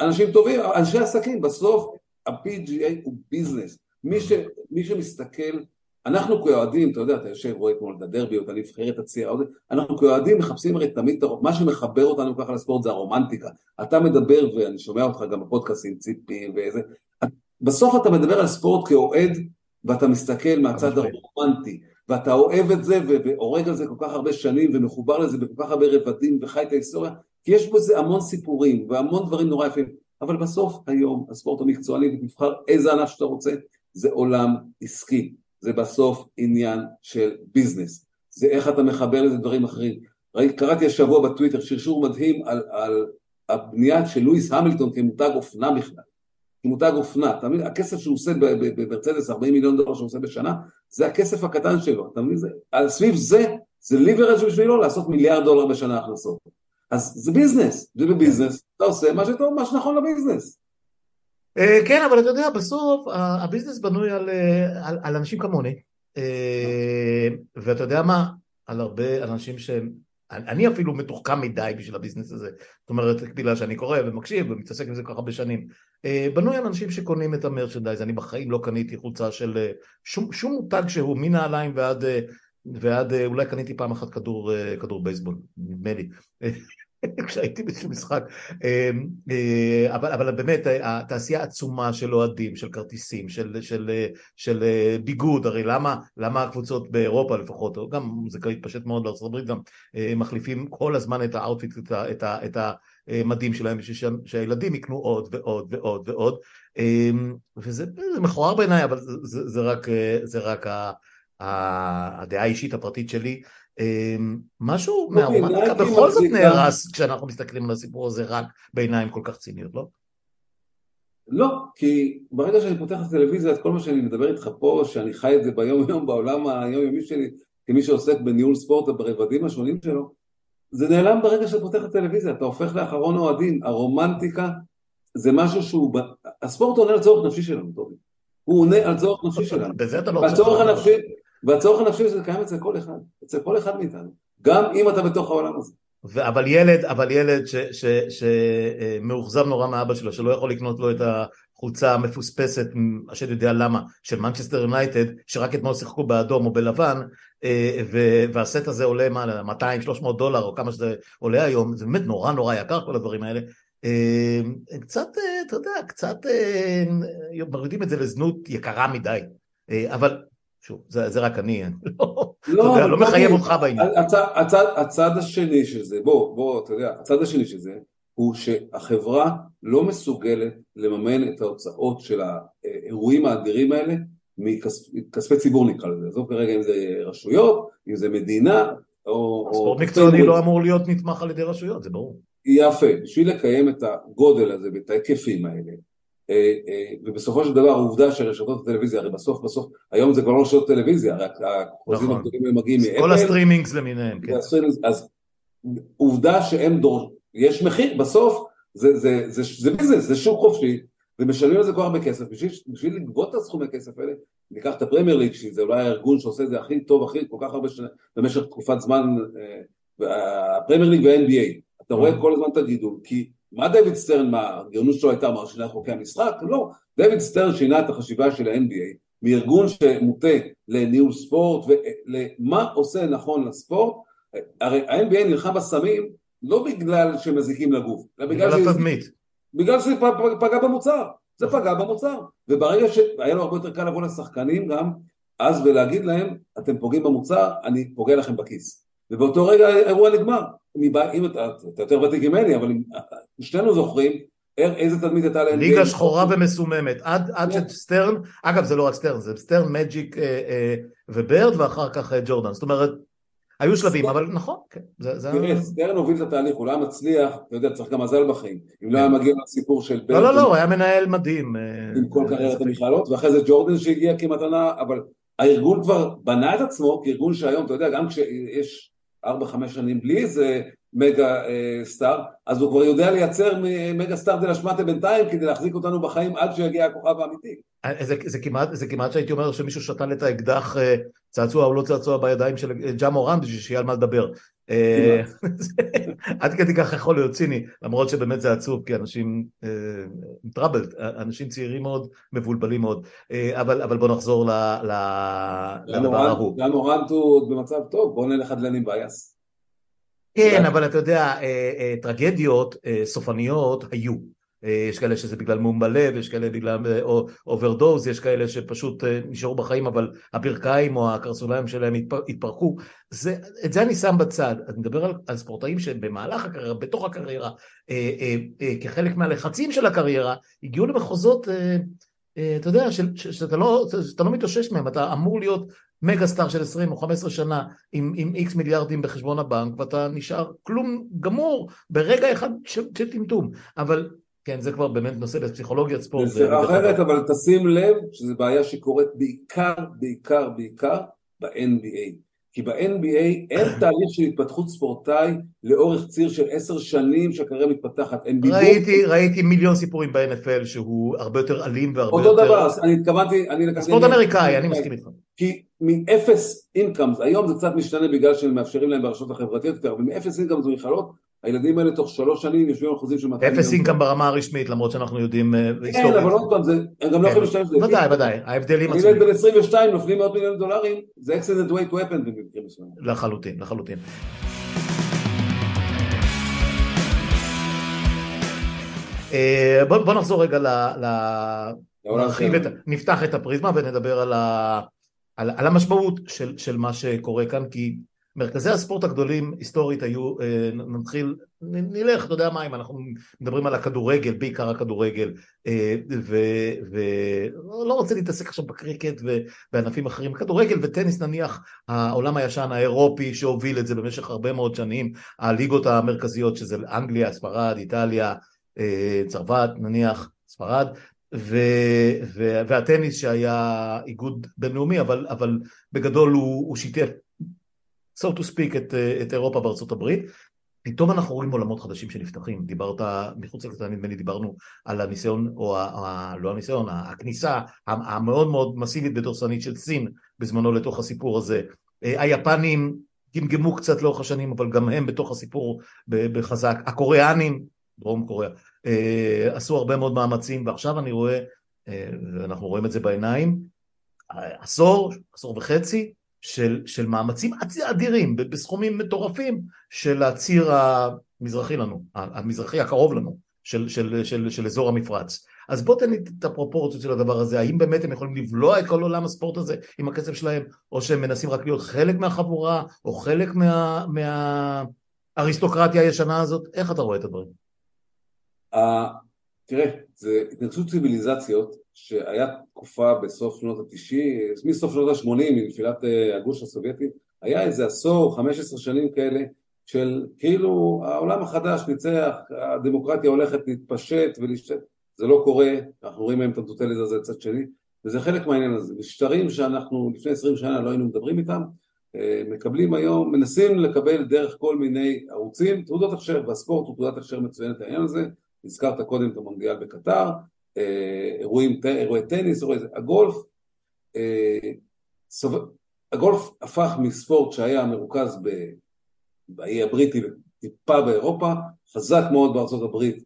אנשים טובים, אנשי עסקים, בסוף ה-PGA הוא ביזנס. מי, ש, מי שמסתכל, אנחנו כאוהדים, אתה יודע, אתה יושב, רואה אתמול את הדרבי או את הנבחרת הצעירה, אנחנו כאוהדים מחפשים הרי תמיד, מה שמחבר אותנו ככה לספורט זה הרומנטיקה. אתה מדבר, ואני שומע אותך גם בפודקאסים, ציפי ואיזה, בסוף אתה מדבר על ספורט כאוהד, ואתה מסתכל מהצד הרומנטי, ואתה אוהב את זה והורג על זה כל כך הרבה שנים ומחובר לזה בכל כך הרבה רבדים וחי את ההיסטוריה, כי יש בזה המון סיפורים והמון דברים נורא יפים, אבל בסוף היום הספורט המקצועני, ותבחר איזה ענף שאתה רוצה, זה עולם עסקי, זה בסוף עניין של ביזנס, זה איך אתה מחבר לזה דברים אחרים. קראתי השבוע בטוויטר שרשור מדהים על, על הבנייה של לואיס המילטון כמותג אופנה בכלל, כמותג אופנה, אתה מבין? הכסף שהוא עושה במרצדס, 40 מיליון דולר שהוא עושה בשנה, זה הכסף הקטן שלו, אתה מבין? זה, סביב זה, זה leverage בשבילו לעשות מיליארד דולר בשנה הכנסות. אז זה ביזנס, זה בביזנס, אתה עושה מה שטוב, מה שנכון לביזנס. אה, כן, אבל אתה יודע, בסוף הביזנס בנוי על, אה, על, על אנשים כמוני, אה, ואתה יודע מה, על הרבה אנשים שהם, אני אפילו מתוחכם מדי בשביל הביזנס הזה, זאת אומרת, בגלל שאני קורא ומקשיב ומתעסק עם זה כל כך הרבה שנים, בנוי על אנשים שקונים את ה merchandise, אני בחיים לא קניתי חולצה של שום, שום מותג שהוא, מנעליים ועד, ועד אולי קניתי פעם אחת כדור, כדור בייסבול, נדמה לי. כשהייתי באיזשהו משחק, אמ, אה, אבל, אבל באמת התעשייה עצומה של אוהדים, של כרטיסים, של, של, של אה, ביגוד, הרי למה, למה הקבוצות באירופה לפחות, או גם זה התפשט לארצות הברית גם, אה, מחליפים כל הזמן את ה outfit, את, את, את המדים שלהם בשביל שהילדים יקנו עוד ועוד ועוד ועוד, אמ, וזה מכוער בעיניי, אבל זה, זה, רק, זה רק הדעה האישית הפרטית שלי. אמ, משהו אוקיי, מהרומנטיקה בכל זאת נהרס כשאנחנו מסתכלים על הסיפור הזה רק בעיניים כל כך ציניות, לא? לא, כי ברגע שאני פותח את הטלוויזיה, את כל מה שאני מדבר איתך פה, שאני חי את זה ביום יום בעולם היומיומי שלי, כמי שעוסק בניהול ספורט ברבדים השונים שלו, זה נעלם ברגע שאתה פותח את הטלוויזיה, אתה הופך לאחרון אוהדים, הרומנטיקה זה משהו שהוא, הספורט עונה על צורך נפשי שלנו, טובי, הוא עונה על צורך נפשי שלנו, בזה אתה לא והצורך הנפשי, והצורך הנפשי הזה קיים אצל כל אחד, אצל כל אחד מאיתנו, גם אם אתה בתוך העולם הזה. ו- אבל ילד, אבל ילד שמאוכזב נורא מאבא שלו, שלא יכול לקנות לו את החולצה המפוספסת, השד יודע למה, של מנצ'סטר יונייטד, שרק אתמול שיחקו באדום או בלבן, אה, והסט הזה עולה מה, 200-300 דולר או כמה שזה עולה היום, זה באמת נורא נורא יקר כל הדברים האלה, קצת, אתה יודע, קצת מורידים את זה לזנות יקרה מדי, אבל שוב, זה, זה רק אני, לא, לא, יודע, לא מחייב אותך בעניין. הצד, הצד, הצד השני של זה, בוא, בוא, אתה יודע, הצד השני של זה, הוא שהחברה לא מסוגלת לממן את ההוצאות של האירועים האדירים האלה מכספי ציבור נקרא לזה, עזוב כרגע אם זה רשויות, אם זה מדינה, או... ספורט מקצועני לא אמור להיות נתמך על ידי רשויות, זה ברור. יפה, בשביל לקיים את הגודל הזה ואת ההיקפים האלה, ובסופו של דבר העובדה שרשתות הטלוויזיה, הרי בסוף בסוף, היום זה כבר לא רשתות טלוויזיה, רק החוזים נכון. הגדולים מגיעים מאפל. כל ה streamings למיניהם, כן. אז עובדה שהם דור, יש מחיר, בסוף זה, ביזנס, זה שוק חופשי, ומשלמים על זה כל הרבה כסף, בשביל, לגבות את הסכומי כסף האלה, ניקח את הפרמייר ליג, שזה אולי הארגון שעושה את זה הכי טוב, הכי כל כך הרבה שנים, במשך תקופת זמן, אה, הפרמייר ליג וה-NBA, אתה רואה כל הזמן את הגידול, כי מה דויד סטרן, מה, הגאונות שלו הייתה מה, שינה חוקי המשחק? לא, דויד סטרן שינה את החשיבה של ה-NBA מארגון שמוטה לניהול ספורט ולמה עושה נכון לספורט, הרי ה-NBA נלחם בסמים לא בגלל שמזיקים לגוף, אלא בגלל התדמית. בגלל שזה פגע במוצר, זה פגע במוצר, וברגע שהיה לו הרבה יותר קל לבוא לשחקנים גם אז ולהגיד להם, אתם פוגעים במוצר, אני פוגע לכם בכיס. ובאותו רגע האירוע נגמר. אם אתה, אתה יותר ותיק ממני, אבל שנינו זוכרים איזה תדמית הייתה להם. ליגה שחורה ומסוממת, עד, עד כן. שסטרן, אגב זה לא רק סטרן, זה סטרן, מג'יק אה, אה, ובירד ואחר כך אה, ג'ורדן, זאת אומרת, היו שלבים, אבל נכון, כן. תראה, סטרן הוביל את התהליך, הוא לא היה מצליח, אתה יודע, צריך גם מזל בחיים, אם לא היה כן. מגיע לסיפור של ברד. לא, לא, לא, הוא היה מנהל מדהים. עם כל קריירת המכללות, ואחרי זה ג'ורדן שהגיע כמתנה, אבל הארגון כבר בנה את עצמו כארגון שהיום, אתה יודע, גם כשיש ארבע, חמש שנים בלי איזה מגה אה, star, אז הוא כבר יודע לייצר mega star דה לה שמאטע בינתיים כדי להחזיק אותנו בחיים עד שיגיע הכוכב האמיתי. אה, זה, זה, כמעט, זה כמעט שהייתי אומר שמישהו שתל את האקדח אה, צעצוע או לא צעצוע בידיים של ג'ה מוראנט בשביל שיהיה על מה לדבר. עד כדי כך יכול להיות ציני, למרות שבאמת זה עצוב, כי אנשים troubled, אנשים צעירים מאוד, מבולבלים מאוד, אבל, אבל בוא נחזור לדבר ההוא. מורן הוא במצב טוב, בוא נלך עד לן ביאס. כן, אבל אתה יודע, אה, אה, טרגדיות אה, סופניות היו. יש כאלה שזה בגלל מום בלב, יש כאלה בגלל אוברדוז, יש כאלה שפשוט נשארו בחיים אבל הברכיים או הקרסוליים שלהם התפרקו. זה, את זה אני שם בצד. אני מדבר על, על ספורטאים שבמהלך הקריירה, בתוך הקריירה, כחלק מהלחצים של הקריירה, הגיעו למחוזות, אתה יודע, שאתה לא, שאתה לא מתאושש מהם, אתה אמור להיות מגה סטאר של 20 או 15 שנה עם, עם איקס מיליארדים בחשבון הבנק ואתה נשאר כלום גמור ברגע אחד של, של טמטום אבל כן זה כבר באמת נושא לפסיכולוגיית ספורט זה אחרת אבל תשים לב שזו בעיה שקורית בעיקר בעיקר בעיקר ב-NBA כי ב-NBA אין תהליך של התפתחות ספורטאי לאורך ציר של עשר שנים שהקריירה מתפתחת. ראיתי, ראיתי מיליון סיפורים ב-NFL שהוא הרבה יותר אלים והרבה אותו יותר... אותו דבר, אני התכוונתי, אני לקחתי... ספורט אמריקאי, אני מסכים איתך. כי מאפס incomes, היום זה קצת משתנה בגלל שהם מאפשרים להם ברשתות החברתיות אבל מאפס incomes במכללות, הילדים האלה תוך שלוש שנים יושבים על חוזים של 200 אפס income ברמה הרשמית למרות שאנחנו יודעים אה, כן אבל עוד פעם הם גם לא יכולים להשתמש בזה. ודאי ודאי ההבדלים עצמם ילד בן 22 נופלים מאות מיליון דולרים זה אקסנט way to happen במקרים מסוימים. לחלוטין לחלוטין. אה, בוא נחזור רגע ל... נפתח את הפריזמה ונדבר על על, על המשמעות של, של מה שקורה כאן, כי מרכזי הספורט הגדולים היסטורית היו, אה, נתחיל, נלך, אתה יודע מה, אם אנחנו מדברים על הכדורגל, בעיקר הכדורגל, אה, ולא רוצה להתעסק עכשיו בקריקט ובענפים אחרים, כדורגל וטניס נניח, העולם הישן האירופי שהוביל את זה במשך הרבה מאוד שנים, הליגות המרכזיות שזה אנגליה, ספרד, איטליה, אה, צרפת נניח, ספרד, ו, ו, והטניס שהיה איגוד בינלאומי אבל, אבל בגדול הוא, הוא שיתף so to speak את, את אירופה בארצות הברית. פתאום אנחנו רואים עולמות חדשים שנפתחים, דיברת מחוץ לקטנה נדמה לי דיברנו על הניסיון או ה, ה, לא הניסיון, הכניסה המאוד מאוד מסיבית ודורסנית של סין בזמנו לתוך הסיפור הזה, היפנים גמגמו קצת לאורך השנים אבל גם הם בתוך הסיפור בחזק, הקוריאנים דרום קוריאה, אה, עשו הרבה מאוד מאמצים ועכשיו אני רואה, אה, ואנחנו רואים את זה בעיניים, עשור, עשור וחצי של, של מאמצים אדירים בסכומים מטורפים של הציר המזרחי לנו, המזרחי הקרוב לנו, של, של, של, של אזור המפרץ. אז בוא תן לי את הפרופורציות של הדבר הזה, האם באמת הם יכולים לבלוע את כל עולם הספורט הזה עם הכסף שלהם, או שהם מנסים רק להיות חלק מהחבורה, או חלק מהאריסטוקרטיה מה... הישנה הזאת, איך אתה רואה את הדברים? Uh, תראה, זה התנגשות ציוויליזציות שהיה תקופה בסוף שנות ה-90, מסוף שנות ה-80, מנפילת אה, הגוש הסובייטי, היה איזה עשור, 15 שנים כאלה, של כאילו העולם החדש ניצח, הדמוקרטיה הולכת להתפשט ולהשתת, זה לא קורה, אנחנו רואים מהם את הטוטליז הזה לצד שני, וזה חלק מהעניין הזה. משטרים שאנחנו לפני 20 שנה לא היינו מדברים איתם, אה, מקבלים היום, מנסים לקבל דרך כל מיני ערוצים, תעודות הכשר, והספורט הוא תעודת הכשר מצוינת לעניין הזה, הזכרת קודם את המונדיאל בקטר, אה, אירועים, אירועי טניס, אירועי... הגולף, אה, הגולף הפך מספורט שהיה מרוכז באי הבריטי וטיפה באירופה, חזק מאוד בארצות הברית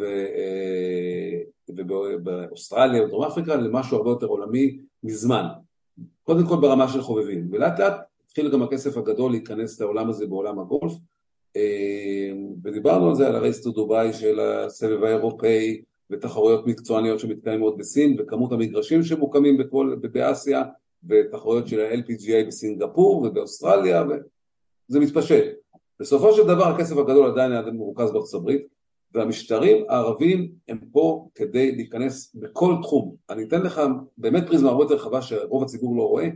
אה, ובאוסטרליה ודרום אפריקה למשהו הרבה יותר עולמי מזמן. קודם כל ברמה של חובבים, ולאט לאט התחיל גם הכסף הגדול להיכנס לעולם הזה בעולם הגולף, ודיברנו על זה, על הרייס טו דובאי של הסבב האירופאי, ותחרויות מקצועניות שמתקיימות בסין, וכמות המגרשים שמוקמים בכל, באסיה, ותחרויות של ה-LPGA בסינגפור ובאוסטרליה, וזה מתפשט. בסופו של דבר הכסף הגדול עדיין היה מרוכז בארצות הברית, והמשטרים הערבים הם פה כדי להיכנס בכל תחום. אני אתן לך באמת פריזמה הרבה יותר רחבה שרוב הציבור לא רואה,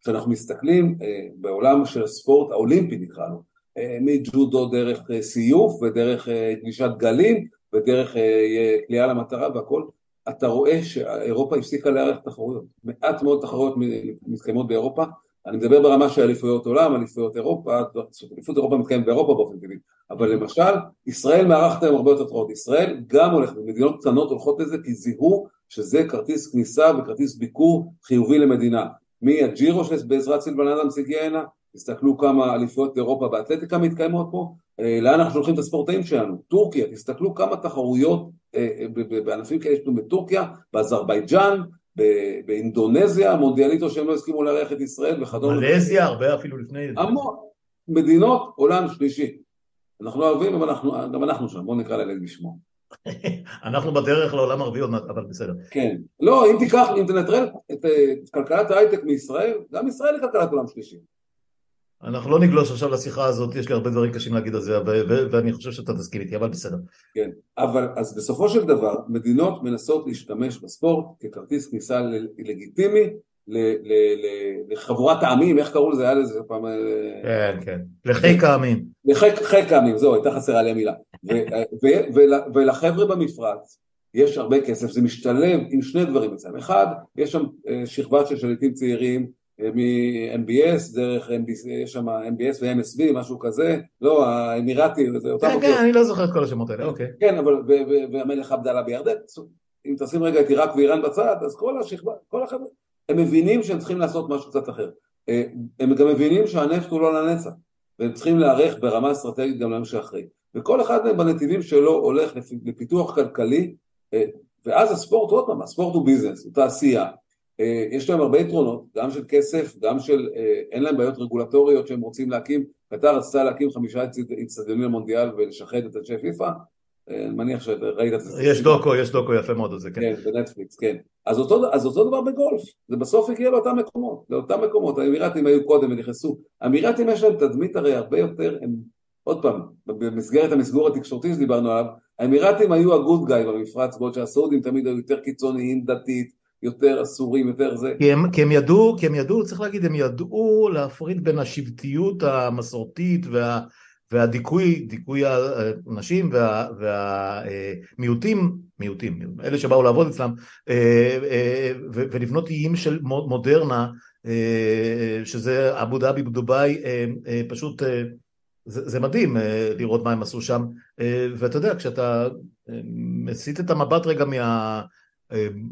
כשאנחנו מסתכלים אה, בעולם של הספורט האולימפי נקרא לו, מג'ודו דרך אה, סיוף ודרך אה, גלישת גלים ודרך קליעה אה, למטרה והכל, אתה רואה שאירופה הפסיקה לארח תחרויות. מעט מאוד תחרויות מתקיימות באירופה, אני מדבר ברמה של אליפויות עולם, אליפויות אירופה, אליפות אירופה מתקיימת באירופה באופן טבעי, אבל למשל, ישראל מארחת היום הרבה יותר תחרויות, ישראל גם הולכת, ומדינות קטנות הולכות לזה כי זיהו שזה כרטיס כניסה וכרטיס ביקור חיובי למדינה. מהג'ירו שבעזרת סילבן אדמס הגיע הנה, תסתכלו כמה אליפויות אירופה באתלטיקה מתקיימות פה, אה, לאן אנחנו שולחים את הספורטאים שלנו? טורקיה, תסתכלו כמה תחרויות אה, אה, בענפים כאלה יש לנו בטורקיה, באזרבייג'אן, באינדונזיה, מונדיאליטו שהם לא הסכימו לארח את ישראל וכדומה. מלזיה, הרבה אפילו לפני. המון. מדינות עולם שלישי. אנחנו לא אוהבים, אבל אנחנו, גם אנחנו שם, בואו נקרא לילד בשמו. אנחנו בדרך לעולם ערבי עוד מעט, אבל בסדר. כן. לא, אם תיקח, אם תנטרל את כלכלת ההייטק מישראל, גם ישראל היא כלכלת עולם שלישי. אנחנו לא נגלוש עכשיו לשיחה הזאת, יש לי הרבה דברים קשים להגיד על זה, ואני חושב שאתה תסכים איתי, אבל בסדר. כן, אבל אז בסופו של דבר, מדינות מנסות להשתמש בספורט ככרטיס כניסה לגיטימי לחבורת העמים, איך קראו לזה? היה לזה פעם... אה, כן, כן, לחיק העמים. לחיק העמים, זהו, הייתה חסרה לי המילה. ולחבר'ה במפרץ, יש הרבה כסף, זה משתלב עם שני דברים אצלם. אחד, יש שם אה, שכבה של שליטים צעירים מ-MBS, דרך MBS, יש שם MBS ו-MSB, משהו כזה, לא, האמירתי, זה אותם... כן, כן, אני לא זוכר את כל השמות האלה, אוקיי. כן, אבל, והמלך עבדאללה בירדן, אם תשים רגע את עיראק ואיראן בצד, אז כל השכבה, כל החבר'ה, הם מבינים שהם צריכים לעשות משהו קצת אחר. אה, הם גם מבינים שהנפט הוא לא לנצח, והם צריכים להיערך ברמה אסטרטגית גם ליום שאחרי. וכל אחד מהם בנתיבים שלו הולך לפיתוח כלכלי, אה, ואז הספורט, עוד פעם, הספורט הוא ביזנס, הוא תעשייה, אה, יש להם הרבה יתרונות, גם של כסף, גם של, אה, אין להם בעיות רגולטוריות שהם רוצים להקים, קטר רצתה להקים חמישה אצטדיונים למונדיאל ולשחד את אנשי פיפ"א, אה, אני מניח שראית את זה. יש דוקו, יש דוקו יפה מאוד על זה, כן. כן, בנטפליקס, כן. אז אותו, אז אותו דבר בגולף, זה בסוף הגיע לאותם מקומות, לאותם מקומות, האמירתים היו קודם ונכנסו, האמירתים יש להם תדמית הרי הרבה יותר, הם, עוד פעם, במסגרת המסגור התקשורתי שדיברנו עליו, האמירתים היו הגוד גאי במפרץ, בעוד שהסעודים תמיד היו יותר קיצוניים דתית, יותר אסורים, יותר זה. כי הם, כי הם ידעו, כי הם ידעו, צריך להגיד, הם ידעו להפריד בין השבטיות המסורתית וה, והדיכוי, דיכוי הנשים והמיעוטים, וה, מיעוטים, אלה שבאו לעבוד אצלם, אה, אה, ולבנות איים של מודרנה, אה, שזה אבו דאבי בדובאי, פשוט זה, זה מדהים לראות מה הם עשו שם, ואתה יודע, כשאתה מסיט את המבט רגע מה...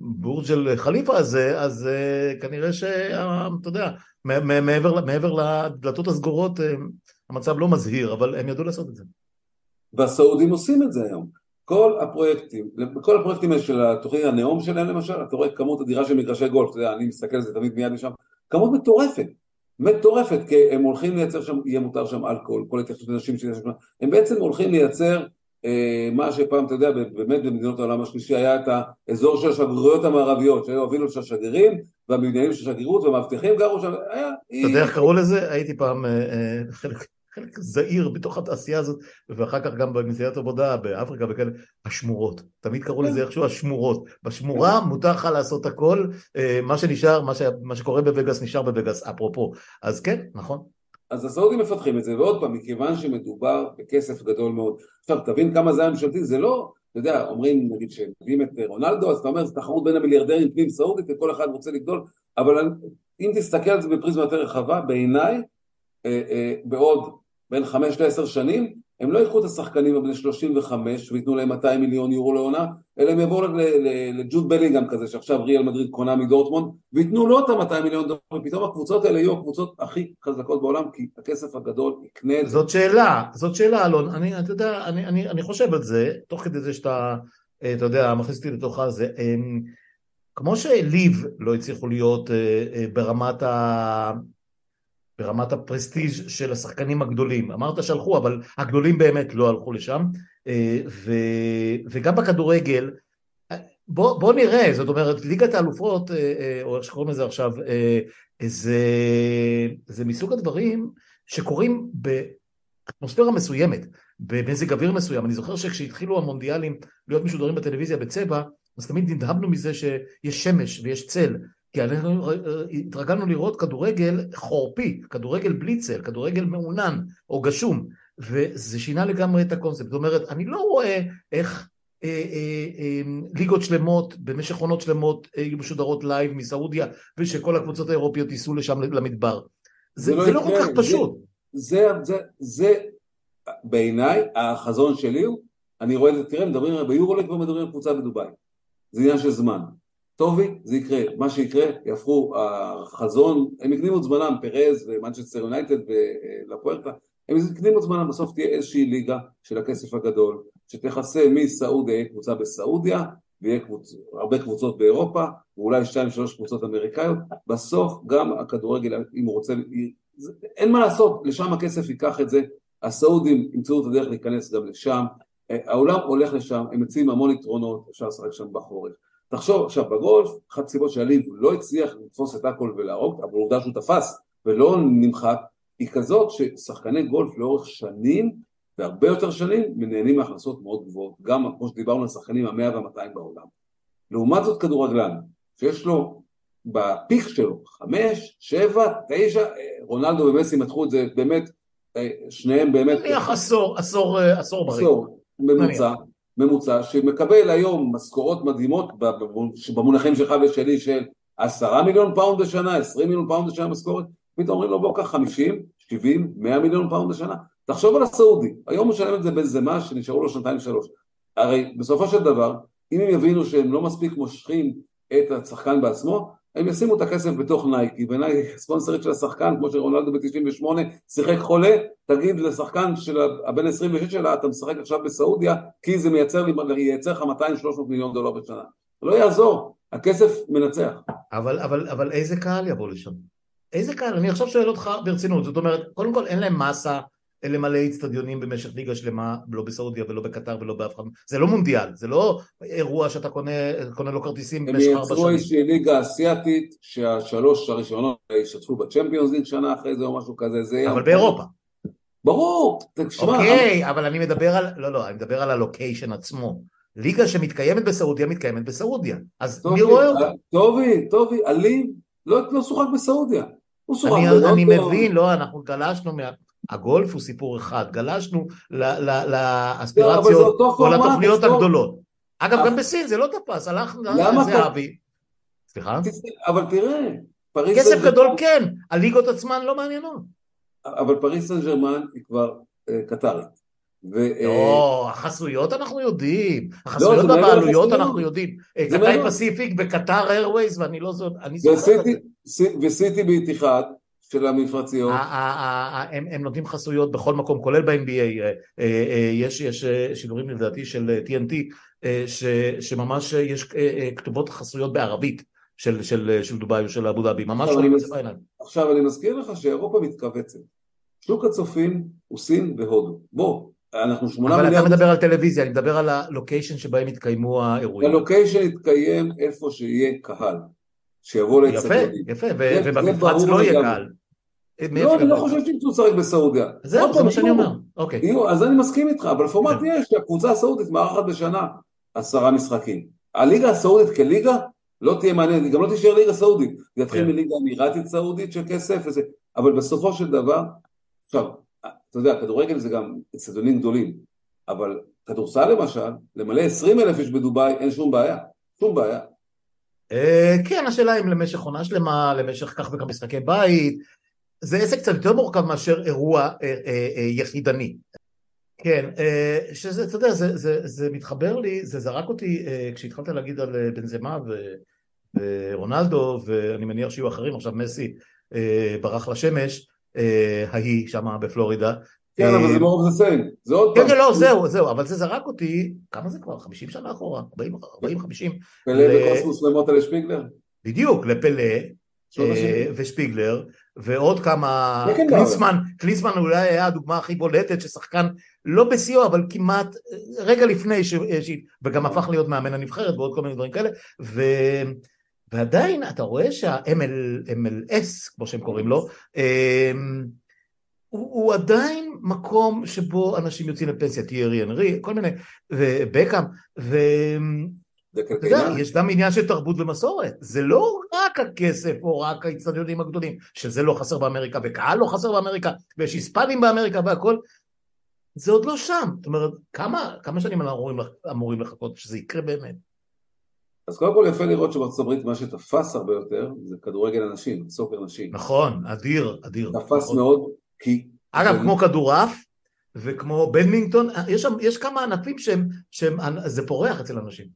בורג' אל חליפה הזה, אז uh, כנראה שאתה יודע, מעבר, מעבר לדלתות הסגורות uh, המצב לא מזהיר, אבל הם ידעו לעשות את זה. והסעודים עושים את זה היום. כל הפרויקטים, כל הפרויקטים האלה של התוכנית הנאום שלהם למשל, אתה רואה כמות אדירה של מגרשי גולף, אתה יודע, אני מסתכל על זה תמיד מיד משם, כמות מטורפת, מטורפת, כי הם הולכים לייצר שם, יהיה מותר שם אלכוהול, כל התייחסות לנשים שיש שם, הם בעצם הולכים לייצר אה, מה שפעם, אתה יודע, באמת במדינות העולם השלישי היה את האזור של השגרירויות המערביות, שהיו הווילות של השגרירים והבניינים של השגרירות והמאבטחים גרו שם, היה... אתה יודע איך קראו לזה? הייתי פעם אה, חלק חלק זעיר בתוך התעשייה הזאת, ואחר כך גם בנסיעת עבודה באפריקה וכאלה, השמורות. תמיד קראו לזה איכשהו השמורות. בשמורה מותר לך לעשות הכל, מה שנשאר, מה, ש... מה שקורה בווגאס נשאר בווגאס, אפרופו. אז כן, נכון. אז הסעודים מפתחים את זה, ועוד פעם, מכיוון שמדובר בכסף גדול מאוד. עכשיו, תבין כמה זה היה ממשלתי, זה לא, אתה יודע, אומרים, נגיד, שמביאים את רונלדו, אז אתה אומר, זו תחרות בין המיליארדרים פנים סעודית, וכל אחד רוצה לגדול, אבל אם תסתכל על זה בפריזמה יותר רחבה, בעיניי, אה, אה, בעוד בין חמש לעשר שנים, הם לא ייקחו את השחקנים הבני 35 וייתנו להם 200 מיליון יורו לעונה, אלא הם יבואו לג'וד בלינגהם כזה שעכשיו ריאל מדריד קונה מדורטמונד וייתנו לו את ה-200 מיליון דולר, ופתאום הקבוצות האלה יהיו הקבוצות הכי חזקות בעולם כי הכסף הגדול יקנה את זה. זאת שאלה, זאת שאלה אלון, אני, אתה יודע, אני, אני, אני חושב על זה, תוך כדי זה שאתה, אה, אתה יודע, מכניס אותי לתוך הזה, אמ, כמו שליב לא הצליחו להיות אה, אה, ברמת ה... ברמת הפרסטיג' של השחקנים הגדולים. אמרת שהלכו, אבל הגדולים באמת לא הלכו לשם. אה, ו, וגם בכדורגל, בוא, בוא נראה, זאת אומרת, ליגת האלופות, אה, אה, או איך שקוראים לזה עכשיו, זה, זה מסוג הדברים שקורים באטמוספירה מסוימת, במזג אוויר מסוים. אני זוכר שכשהתחילו המונדיאלים להיות משודרים בטלוויזיה בצבע, אז תמיד נדהמנו מזה שיש שמש ויש צל, כי אנחנו התרגלנו לראות כדורגל חורפי, כדורגל בלי צל, כדורגל מעונן או גשום, וזה שינה לגמרי את הקונספט. זאת אומרת, אני לא רואה איך אה, אה, אה, ליגות שלמות במשך עונות שלמות אה, יהיו משודרות לייב מסעודיה, ושכל הקבוצות האירופיות ייסעו לשם למדבר. זה, זה, לא, זה לא כל כך פשוט. זה, זה, זה, זה בעיניי, החזון שלי הוא, אני רואה את זה, תראה, מדברים, ביורוליג כבר מדברים על קבוצה בדובאי. זה עניין של זמן. טובי, זה יקרה. מה שיקרה, יהפכו החזון, הם הקדימו את זמנם, פרז ומנצ'סטר יונייטד ולאפורטה, הם הקדימו את זמנם, בסוף תהיה איזושהי ליגה של הכסף הגדול, שתכסה מסעודיה, יהיה קבוצה בסעודיה, ויהיה קבוצ... הרבה קבוצות באירופה, ואולי שתיים שלוש קבוצות אמריקאיות, בסוף גם הכדורגל, אם הוא רוצה, אין מה לעשות, לשם הכסף ייקח את זה, הסעודים ימצאו את הדרך להיכנס גם לשם, העולם הולך לשם, הם מציעים המון יתרונות, אפשר לשחק שם בחורף. תחשוב עכשיו בגולף, אחת הסיבות שהליב לא הצליח לתפוס את הכל ולהרוג, אבל עובדה שהוא תפס ולא נמחק, היא כזאת ששחקני גולף לאורך שנים והרבה יותר שנים נהנים מהכנסות מאוד גבוהות, גם כמו שדיברנו על שחקנים המאה והמאתיים בעולם. לעומת זאת כדורגלן, שיש לו ב peak שלו חמש, שבע, תשע, רונלדו ומסי מתחו את זה באמת, שניהם באמת... נניח עשור, עשור, עשור בריא. עשור, ממוצע. ממוצע שמקבל היום משכורות מדהימות במונחים שלך ושלי של עשרה מיליון פאונד בשנה, עשרים מיליון פאונד בשנה משכורת, פתאום אומרים לו בוא קח חמישים, שבעים, מאה מיליון פאונד בשנה. תחשוב על הסעודי, היום הוא משלם את זה באיזה מה שנשארו לו שנתיים שלוש. הרי בסופו של דבר, אם הם יבינו שהם לא מספיק מושכים את השחקן בעצמו, הם ישימו את הכסף בתוך נייקי, ונייקי ספונסרית של השחקן, כמו שרונלדו ב-98 שיחק חולה, תגיד לשחקן של הבן 26 שלה, אתה משחק עכשיו בסעודיה, כי זה מייצר, ייצר לך 200-300 מיליון דולר בשנה. לא יעזור, הכסף מנצח. אבל, אבל, אבל איזה קהל יבוא לשם? איזה קהל? אני עכשיו שואל אותך ברצינות, זאת אומרת, קודם כל אין להם מסה למלא איצטדיונים במשך ליגה שלמה, לא בסעודיה ולא בקטר ולא באף אחד, זה לא מונדיאל, זה לא אירוע שאתה קונה, קונה לו כרטיסים במשך ארבע שנים. הם יצרו איזושהי ליגה אסיאתית, שהשלוש הראשונות ישתתפו בצ'מפיונס ליג שנה אחרי זה או משהו כזה, זה... אבל באירופה. ברור, תשמע. אוקיי, אבל אני מדבר על, לא, לא, אני מדבר על הלוקיישן עצמו. ליגה שמתקיימת בסעודיה, מתקיימת בסעודיה. אז מי רואה אותה? טובי, טובי, עלים, לא, לא שוחק בסעודיה. הוא שוחק בלונדון. אני מבין, לא, אנחנו גלשנו מה... הגולף הוא סיפור אחד, גלשנו לאספירציות או לתוכניות הגדולות. אגב, גם בסין זה לא תפס, הלך זהבי. סליחה? אבל תראה, פריס... כסף גדול כן, הליגות עצמן לא מעניינות. אבל פריס סן ג'רמן היא כבר אה, קטרית. אה, לא, החסויות אנחנו יודעים, החסויות לא, בבעלויות אנחנו יודעים. קטאי פסיפיק בקטר איירווייז ואני לא זאת. וסיטי באיתיחד של המפרציות. הם נותנים חסויות בכל מקום, כולל ב-NBA, אה, אה, אה, יש שידורים לדעתי של TNT, שממש יש כתובות חסויות בערבית של, דובאי או של אבו דאבי, ממש זה בעיניים. עכשיו אני מזכיר לך שאירופה מתכווצת. שוק הצופים הוא סין והודו. בוא, אנחנו שמונה אבל מיליארד... אתה מדבר על טלוויזיה, אני מדבר על הלוקיישן שבהם יתקיימו האירועים. הלוקיישן יתקיים איפה שיהיה קהל, שיבוא יפה, לאצטדיונים. יפה, ו- זה- ובמפרץ זה לא יהיה. קהל. לא, אני לא חושב שירצו לשחק בסעודיה. זהו, זה מה שאני יהיו- אומר. אוקיי. אז אני מסכים איתך, אבל פורמט כן. יש, הקבוצה הסעודית מארחת בשנה עשרה משחקים. הליגה הסעודית כליגה לא תהיה מעניינת, היא גם לא תישאר ליגה סעודית. זה יתחיל כן. מליגה אמירתית סעודית של כסף וזה, אבל בסופו של דבר, עכשיו, אתה יודע, כדורגל זה גם אצטדיונים גדולים, אבל כדורסל למשל, למלא 20 אלף איש בדובאי, אין שום בעיה, שום בעיה. אה, כן, השאלה אם למשך עונה שלמה, למשך כך וכך משחקי בית, זה עסק קצת יותר מורכב מאשר אירוע אה, אה, יחידני. כן, שזה, אתה יודע, זה, זה, זה מתחבר לי, זה זרק אותי כשהתחלת להגיד על בנזמה ו, ורונלדו, ואני מניח שיהיו אחרים, עכשיו מסי ברח לשמש, ההיא שמה בפלורידה. כן, אבל זה לא זה סיין, זה עוד כן, פעם. כן, לא, זהו, זהו, אבל זה זרק אותי, כמה זה כבר? 50 שנה אחורה? 40, 50? פלא וקוסמוס למוטה לשפיגלר? בדיוק, לפלא, אה. ושפיגלר, ועוד כמה, כן, קלינסמן, קלינסמן אולי היה הדוגמה הכי בולטת ששחקן לא בשיאו אבל כמעט אה, רגע לפני, ש... וגם הפך להיות מאמן הנבחרת ועוד כל מיני דברים כאלה, ו... ועדיין אתה רואה שה-MLS, כמו שהם קוראים לו, אה, הוא, הוא עדיין מקום שבו אנשים יוצאים לפנסיה, תיארי אנרי, כל מיני, ובקאם, ו... אתה יודע? יש גם עניין של תרבות ומסורת, זה לא רק הכסף או רק האצטדיונים הגדולים, שזה לא חסר באמריקה וקהל לא חסר באמריקה ויש היספנים באמריקה והכל, זה עוד לא שם, זאת אומרת, כמה, כמה שנים אנחנו אמורים, אמורים לחכות שזה יקרה באמת? אז קודם כל יפה לראות שבארצות הברית מה שתפס הרבה יותר זה כדורגל הנשים, סוקר נשים. נכון, אדיר, אדיר. תפס נכון. מאוד, כי... אגב, זה- כמו כדורעף וכמו בדמינגטון, יש, שם, יש כמה ענפים שהם, שהם, זה פורח אצל אנשים.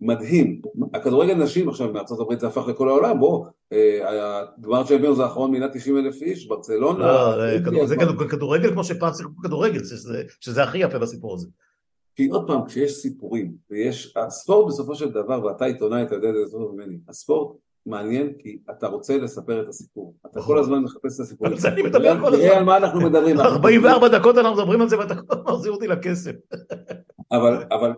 מדהים. הכדורגל נשים עכשיו מארצות הברית זה הפך לכל העולם, בוא, אה, הגמר צ'מפיונס האחרון מינה 90 אלף איש, ברצלונה. לא, זה כדור- זה כדור- כדורגל כמו שפעם שיחקו כדורגל, שזה, שזה הכי יפה בסיפור הזה. כי עוד פעם, כשיש סיפורים, ויש, הספורט בסופו של דבר, ואתה עיתונאי, אתה יודע את זה יותר ממני, הספורט מעניין כי אתה רוצה לספר את הסיפור. אתה נכון. כל הזמן מחפש את הסיפורים. על זה אני מדבר כל תראה הזמן. על מה אנחנו מדברים. 44 דקות אנחנו מדברים על זה ואתה כל הזמן מחזיר אותי לכסף. אבל, אבל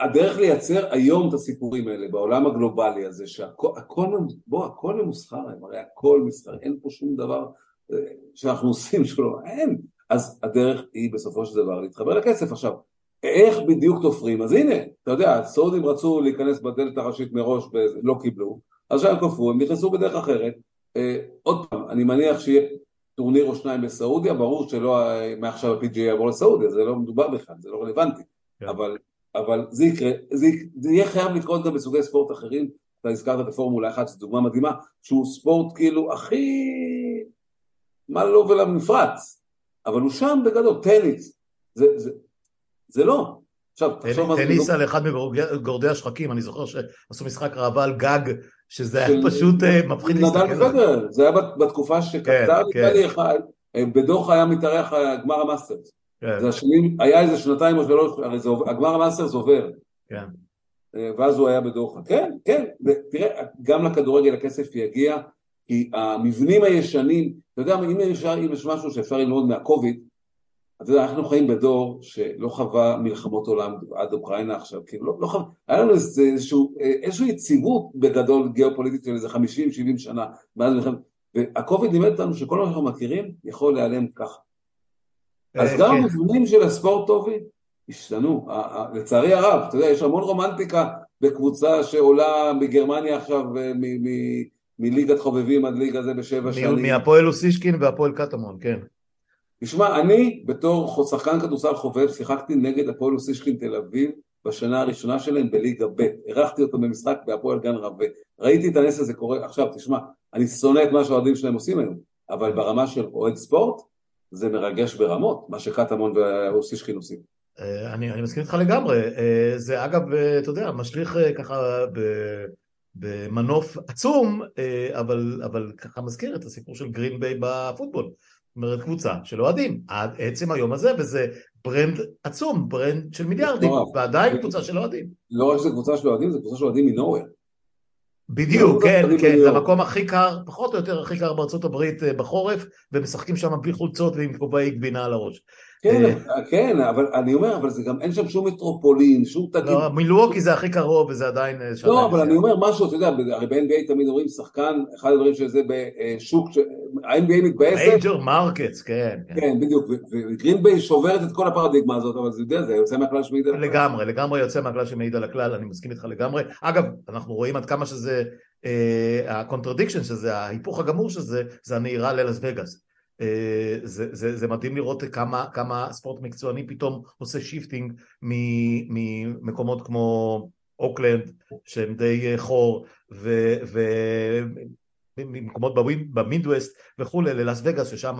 הדרך לייצר היום את הסיפורים האלה בעולם הגלובלי הזה שהכל, הכל, בוא, הכל ממוסחר, הרי הכל מסחר, אין פה שום דבר אה, שאנחנו עושים שלא, אין. אז הדרך היא בסופו של דבר להתחבר לכסף. עכשיו, איך בדיוק תופרים? אז הנה, אתה יודע, הסעודים רצו להיכנס בדלת הראשית מראש, לא קיבלו, אז הם כפרו, הם נכנסו בדרך אחרת. אה, עוד פעם, אני מניח שיהיה טורניר או שניים בסעודיה, ברור שלא אה, מעכשיו ה-PGA יעבור לסעודיה, זה לא מדובר בכלל, זה לא רלוונטי. כן. אבל, אבל זה יקרה, זה, זה יהיה חייב לקרות גם בסוגי ספורט אחרים, אתה הזכרת את הפורמולה 1, זו דוגמה מדהימה, שהוא ספורט כאילו הכי, מה לו ולמפרץ, אבל הוא שם בגדול, טניס, זה, זה, זה לא. עכשיו, תחשוב מה זה... טניס על אחד מגורדי השחקים, אני זוכר שעשו משחק ראווה על גג, שזה היה פשוט אה, מפחיד להסתכל על זה. זה היה בת- בתקופה שקטר כן. נדמה לי אחד, אה, בדוחה היה מתארח אה, גמר המאסטרס. כן, זה השנים, היה איזה שנתיים או שלוש, הרי הגמר המאסטרס עובר. כן. ואז הוא היה בדוחה. כן, כן, ותראה, גם לכדורגל הכסף יגיע, כי המבנים הישנים, אתה יודע, אם יש משהו שאפשר ללמוד מהקוביד, אתה יודע, אנחנו חיים בדור שלא חווה מלחמות עולם עד אוקראינה עכשיו, כאילו, לא, לא חווה, היה לנו איזשהו, אה, איזושהי יציבות בגדול גיאופוליטית של איזה 50-70 שנה מאז מלחמת, והקוביד לימד אותנו שכל מה שאנחנו מכירים יכול להיעלם ככה. אז אה, גם כן. המבנים של הספורט טובי השתנו, לצערי הרב, אתה יודע, יש המון רומנטיקה בקבוצה שעולה מגרמניה עכשיו, אה, מליגת חובבים עד ליגה זה בשבע שנים. מהפועל אוסישקין והפועל קטמון, כן. תשמע, אני בתור שחקן כדורסל חובב שיחקתי נגד הפועל אוסישקין תל אביב בשנה הראשונה שלהם בליגה ב', אירחתי אותו במשחק בהפועל גן רבה, ראיתי את הנס הזה קורה, עכשיו תשמע, אני שונא את מה שהאוהדים שלהם עושים היום, אבל ברמה של אוהד ספורט, זה מרגש ברמות, מה שקטמון ואוסישקין עושים. אה, אני, אני מסכים איתך לגמרי. אה, זה אגב, אה, אתה יודע, משליך ככה ב- במנוף עצום, אבל, אבל ככה מזכיר את הסיפור של גרין ביי בפוטבול. זאת אומרת, קבוצה של אוהדים, עד עצם היום הזה, וזה brand עצום, brand של מיליארדים. ועדיין קבוצה של אוהדים. לא רק שזו קבוצה של אוהדים, זו קבוצה של אוהדים מ nowhere. בדיוק, כן, כן, זה. המקום הכי קר, פחות או יותר הכי קר בארצות הברית אה, בחורף, ומשחקים שם בלי חולצות ועם כובעי גבינה על הראש. כן, אה, כן, אבל אני אומר, אבל זה גם אין שם שום מטרופולין, שום תגיד. לא, מילווקי זה הכי קרוב וזה עדיין... אה, לא, אבל אני אומר משהו, אתה יודע, הרי ב-NBA תמיד אומרים שחקן, אחד הדברים שזה בשוק, ה-NBA מתבאסת. major markets, כן. כן, בדיוק, וגרינביי שוברת את כל הפרדיגמה הזאת, אבל זה יודע, זה יוצא מהכלל שמעיד על הכלל. לגמרי, לגמרי יוצא מהכלל שמעיד על הכלל, אני מסכים איתך לגמרי. אגב, אנחנו רואים עד כמה שזה, ה-contradiction שזה, ההיפוך הגמור שזה, זה הנהירה ללס וגאס. אה, זה, זה, זה מדהים לראות כמה, כמה ספורט מקצועני פתאום עושה shifting ממקומות כמו אוקלנד שהם די אה, חור וממקומות במידווסט וכולי ללאס וגאס ששם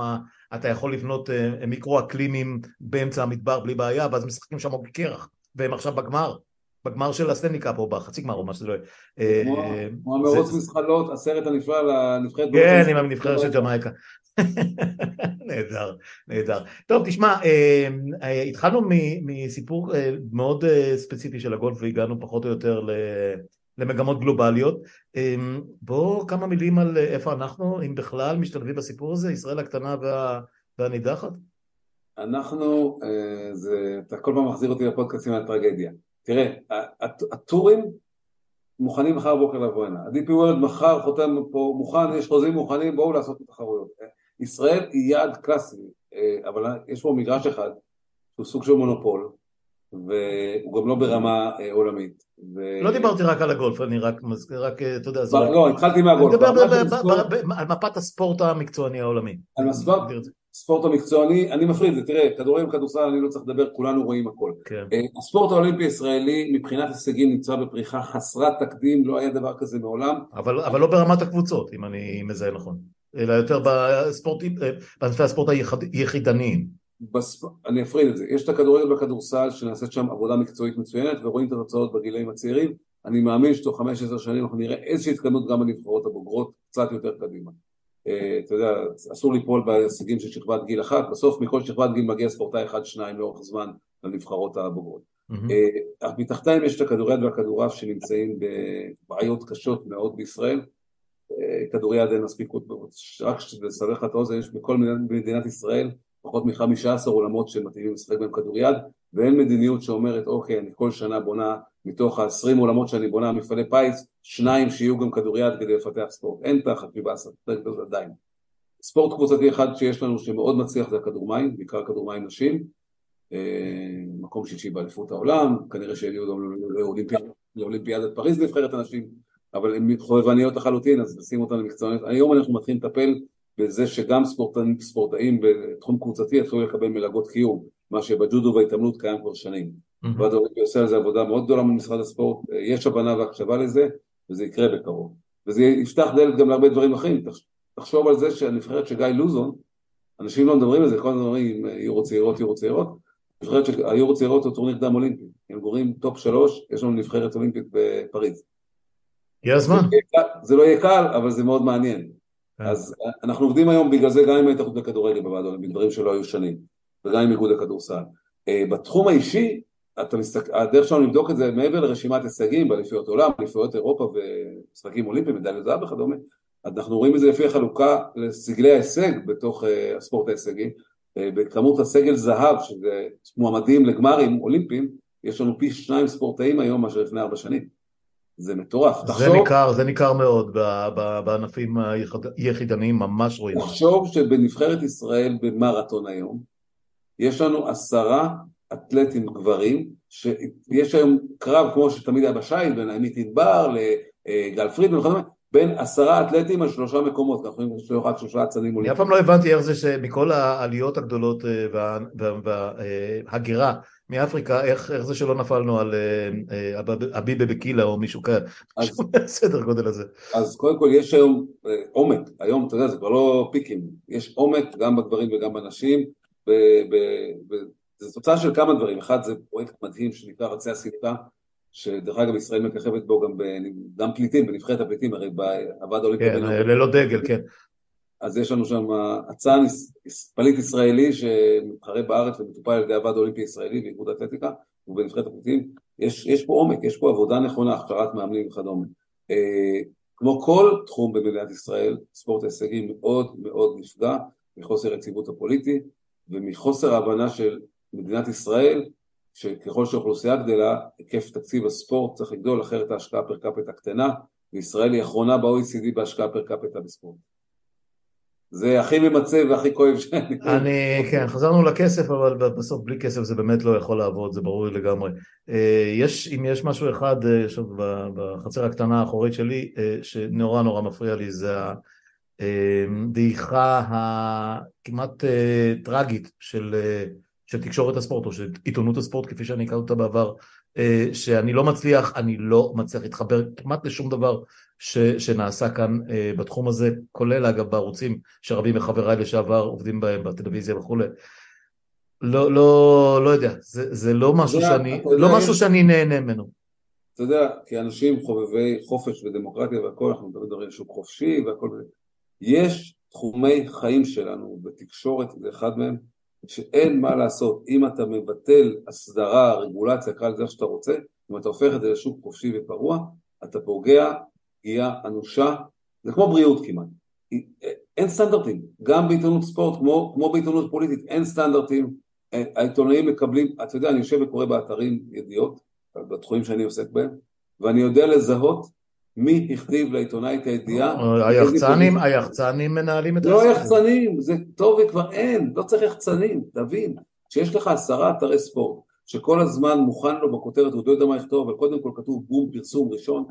אתה יכול לבנות אה, מיקרו אקלימים באמצע המדבר בלי בעיה ואז משחקים שם הוקי קרח והם עכשיו בגמר בגמר של הסטנלי קאפ או בחצי גמר או מה שזה לא יהיה. כמו המרוץ מזחלות, הסרט הנפלא לנבחרת... כן, עם הנבחרת של ג'מייקה. נהדר, נהדר. טוב, תשמע, אה, אה, התחלנו מסיפור אה, מאוד ספציפי של הגולף והגענו פחות או יותר למגמות גלובליות. בואו כמה מילים על איפה אנחנו, אם בכלל, משתלבים בסיפור הזה, ישראל הקטנה וה, והנידחת. אנחנו, זה, אתה כל פעם מחזיר אותי לפודקאסים על טרגדיה. תראה, הטורים מוכנים מחר בוקר לבוא הנה. ה-DP World מחר חותם פה מוכן, יש חוזים מוכנים, בואו לעשות את התחרויות. ישראל היא יעד קלאסי, אה, אבל יש פה מגרש אחד שהוא סוג של מונופול והוא גם לא ברמה אה, עולמית. ו... לא דיברתי רק על הגולף, אני רק רק, אה, אתה יודע, זה... לא, התחלתי מהגולף. אני מדבר על מפת הספורט המקצועני העולמי. על הספורט המקצועני, אני מפריד את זה, תראה, כדורגל וכדורסל אני לא צריך לדבר, כולנו רואים הכל. כן. הספורט האולימפי הישראלי מבחינת הישגים נמצא בפריחה חסרת תקדים, לא היה דבר כזה מעולם. אבל לא ברמת הקבוצות, אם אני מזהה נכון. אלא יותר בספורטים, בענפי הספורט היחידניים. בספ... אני אפריד את זה, יש את הכדורגל והכדורסל שנעשית שם עבודה מקצועית מצוינת ורואים את התוצאות בגילאים הצעירים, אני מאמין שתוך חמש עשר שנים אנחנו נראה איזושהי התקדמות גם בנבחרות הבוגרות קצת יותר קדימה. Uh, אתה יודע, אסור ליפול בהישגים של שכבת גיל אחת, בסוף מכל שכבת גיל מגיע ספורטאי אחד שניים לאורך זמן לנבחרות הבוגרות. Mm-hmm. Uh, מתחתיים יש את הכדוריד והכדורעף שנמצאים בבעיות קשות מאוד בישראל, כדוריד אין מספיק, רק לסבר לך את האוזן, יש בכל מדינת ישראל פחות מחמישה עשר עולמות שמתאימים לשחק בהם כדוריד, ואין מדיניות שאומרת, אוקיי, אני כל שנה בונה, מתוך ה-20 עולמות שאני בונה מפעלי פיס, שניים שיהיו גם כדוריד כדי לפתח ספורט. אין החשיבה הזאת עדיין. ספורט קבוצתי אחד שיש לנו שמאוד מצליח זה הכדורמים, בעיקר כדורמים נשים, אה, מקום שישי באליפות העולם, כנראה שיגיעו גם לאולימפיאדת פריז נבחרת הנשים, אבל הן חובבניות לחלוטין, אז נשים אותן למקצועניות. היום אנחנו מתחילים לטפל בזה שגם ספורטאים, ספורטאים בתחום קבוצתי יתחילו לקבל מלגות קיום, מה שבג'ודו וההתעמלות קיים כבר שנים. ועד האולימפי עושה על זה עבודה מאוד גדולה מול משרד הספורט, יש הבנה והקשבה לזה, וזה יקרה בקרוב. וזה יפתח דלת גם להרבה דברים אחרים. תחשוב על זה שהנבחרת של גיא לוזון, אנשים לא מדברים על זה, כל הזמן אומרים יורו צעירות, יורו צעירות, נבחרת של היורו צעירות הוא טורניר קדם אולימפי, הם גומרים top שלוש, יש לנו נבחרת אולימפית בפריז. הגיע הזמן. זה לא יהיה קל, אבל זה מאוד מעניין. כן. אז אנחנו עובדים היום בגלל זה גם עם ההתאחדות בכדורגל בוועד האולימפי, דברים שלא היו שנים, וגם עם איגוד הכדורסל. אה, בתחום האישי, מסתכל, הדרך שלנו לבדוק את זה מעבר לרשימת הישגים באליפויות עולם, אליפויות אירופה ומשחקים אולימפיים, מדליות זהב וכדומה, אנחנו רואים את זה לפי החלוקה לסגלי ההישג בתוך uh, הספורט ההישגי, בכמות הסגל זהב, שזה מועמדים לגמרים אולימפיים, יש לנו פי שניים ספורטאים היום מאשר לפני ארבע שנים. זה מטורף. זה תחשוב, ניכר, זה ניכר מאוד בענפים היחידניים, ממש רואים. תחשוב שבנבחרת ישראל במרתון היום, יש לנו עשרה אתלטים גברים, שיש היום קרב כמו שתמיד היה בשייט, בין עמית ענבר לגל פרידמן וכדומה, בין עשרה אתלטים על שלושה מקומות, אנחנו יכולים לשלוח רק שלושה אצנים מולים. אני אף פעם לא הבנתי איך זה שמכל העליות הגדולות אה, וההגירה מאפריקה, איך, איך זה שלא נפלנו על אביבה אה, אה, בקילה או מישהו כזה, סדר גודל הזה. אז קודם כל יש היום עומק, היום אתה יודע זה כבר לא פיקים, יש עומק גם בגברים וגם בנשים, וזו תוצאה של כמה דברים, אחד זה פרויקט מדהים שנקרא רצי הסמטה, שדרך אגב ישראל מככבת בו גם, גם פליטים, בנבחרת הפליטים, הרי בוועד האולימפי... כן, ללא דגל, כן. אז יש לנו שם אצן פליט ישראלי שמתחרה בארץ ומטופל על ידי הוועד האולימפי הישראלי ואיגוד האתלטיקה ובנבחרת הפליטים, יש, יש פה עומק, יש פה עבודה נכונה, הכשרת מאמנים וכדומה. אה, כמו כל תחום במדינת ישראל, ספורט ההישגי מאוד מאוד נפגע מחוסר היציבות הפוליטי, ומחוסר ההבנה של מדינת ישראל, שככל שהאוכלוסייה גדלה, היקף תקציב הספורט צריך לגדול, אחרת ההשקעה פר קפיטה קטנה, וישראל היא אחרונה ב-OECD בהשקעה פר קפיטה בספורט. זה הכי ממצה והכי כואב שאני... אני, כן, חזרנו לכסף, אבל בסוף בלי כסף זה באמת לא יכול לעבוד, זה ברור לי לגמרי. אה, יש, אם יש משהו אחד, אה, בחצר הקטנה האחורית שלי, אה, שנורא נורא מפריע לי, זה הדעיכה הכמעט טרגית של, של תקשורת הספורט, או של עיתונות הספורט, כפי שאני הכרתי אותה בעבר, שאני לא מצליח, אני לא מצליח להתחבר כמעט לשום דבר ש, שנעשה כאן uh, בתחום הזה, כולל אגב בערוצים שרבים מחבריי לשעבר עובדים בהם בטלוויזיה וכולי. לא, לא, לא יודע, זה, זה לא משהו, שאני, לא משהו שאני נהנה ממנו. אתה יודע, כאנשים חובבי חופש ודמוקרטיה והכל, אנחנו מדברים על שוק חופשי והכל, יש תחומי חיים שלנו בתקשורת, זה אחד מהם, שאין מה לעשות, אם אתה מבטל הסדרה, רגולציה, קרא לזה איך שאתה רוצה, אם אתה הופך את זה לשוק חופשי ופרוע, אתה פוגע פגיעה אנושה, זה כמו בריאות כמעט. אין סטנדרטים, גם בעיתונות ספורט, כמו, כמו בעיתונות פוליטית, אין סטנדרטים, העיתונאים מקבלים, אתה יודע, אני יושב וקורא באתרים ידיעות, בתחומים שאני עוסק בהם, ואני יודע לזהות מי הכתיב לעיתונאי את הידיעה. היחצנים, היחצנים מנהלים את לא יחצנים, זה טוב וכבר אין, לא צריך יחצנים, תבין, כשיש לך עשרה אתרי ספורט, שכל הזמן מוכן לו בכותרת, הוא לא יודע מה לכתוב, אבל קודם כל כתוב בום פרסום ראשון,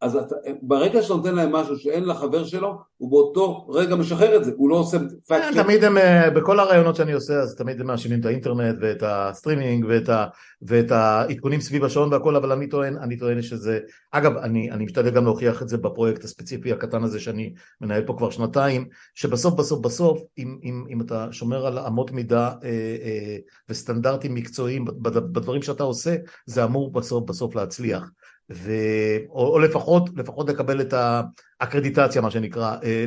אז אתה, ברגע שאתה נותן להם משהו שאין לחבר שלו, הוא באותו רגע משחרר את זה, הוא לא עושה fact check. תמיד הם, אה, בכל הראיונות שאני עושה, אז תמיד הם מאשימים את האינטרנט ואת הסטרימינג ואת, ה, ואת העדכונים סביב השעון והכל, אבל אני טוען, אני טוען שזה, אגב, אני, אני משתדל גם להוכיח את זה בפרויקט הספציפי הקטן הזה שאני מנהל פה כבר שנתיים, שבסוף בסוף בסוף, אם, אם, אם אתה שומר על אמות מידה אה, אה, וסטנדרטים מקצועיים בדברים שאתה עושה, זה אמור בסוף בסוף להצליח. ו... או, או לפחות, לפחות לקבל את האקרדיטציה מה שנקרא, אה,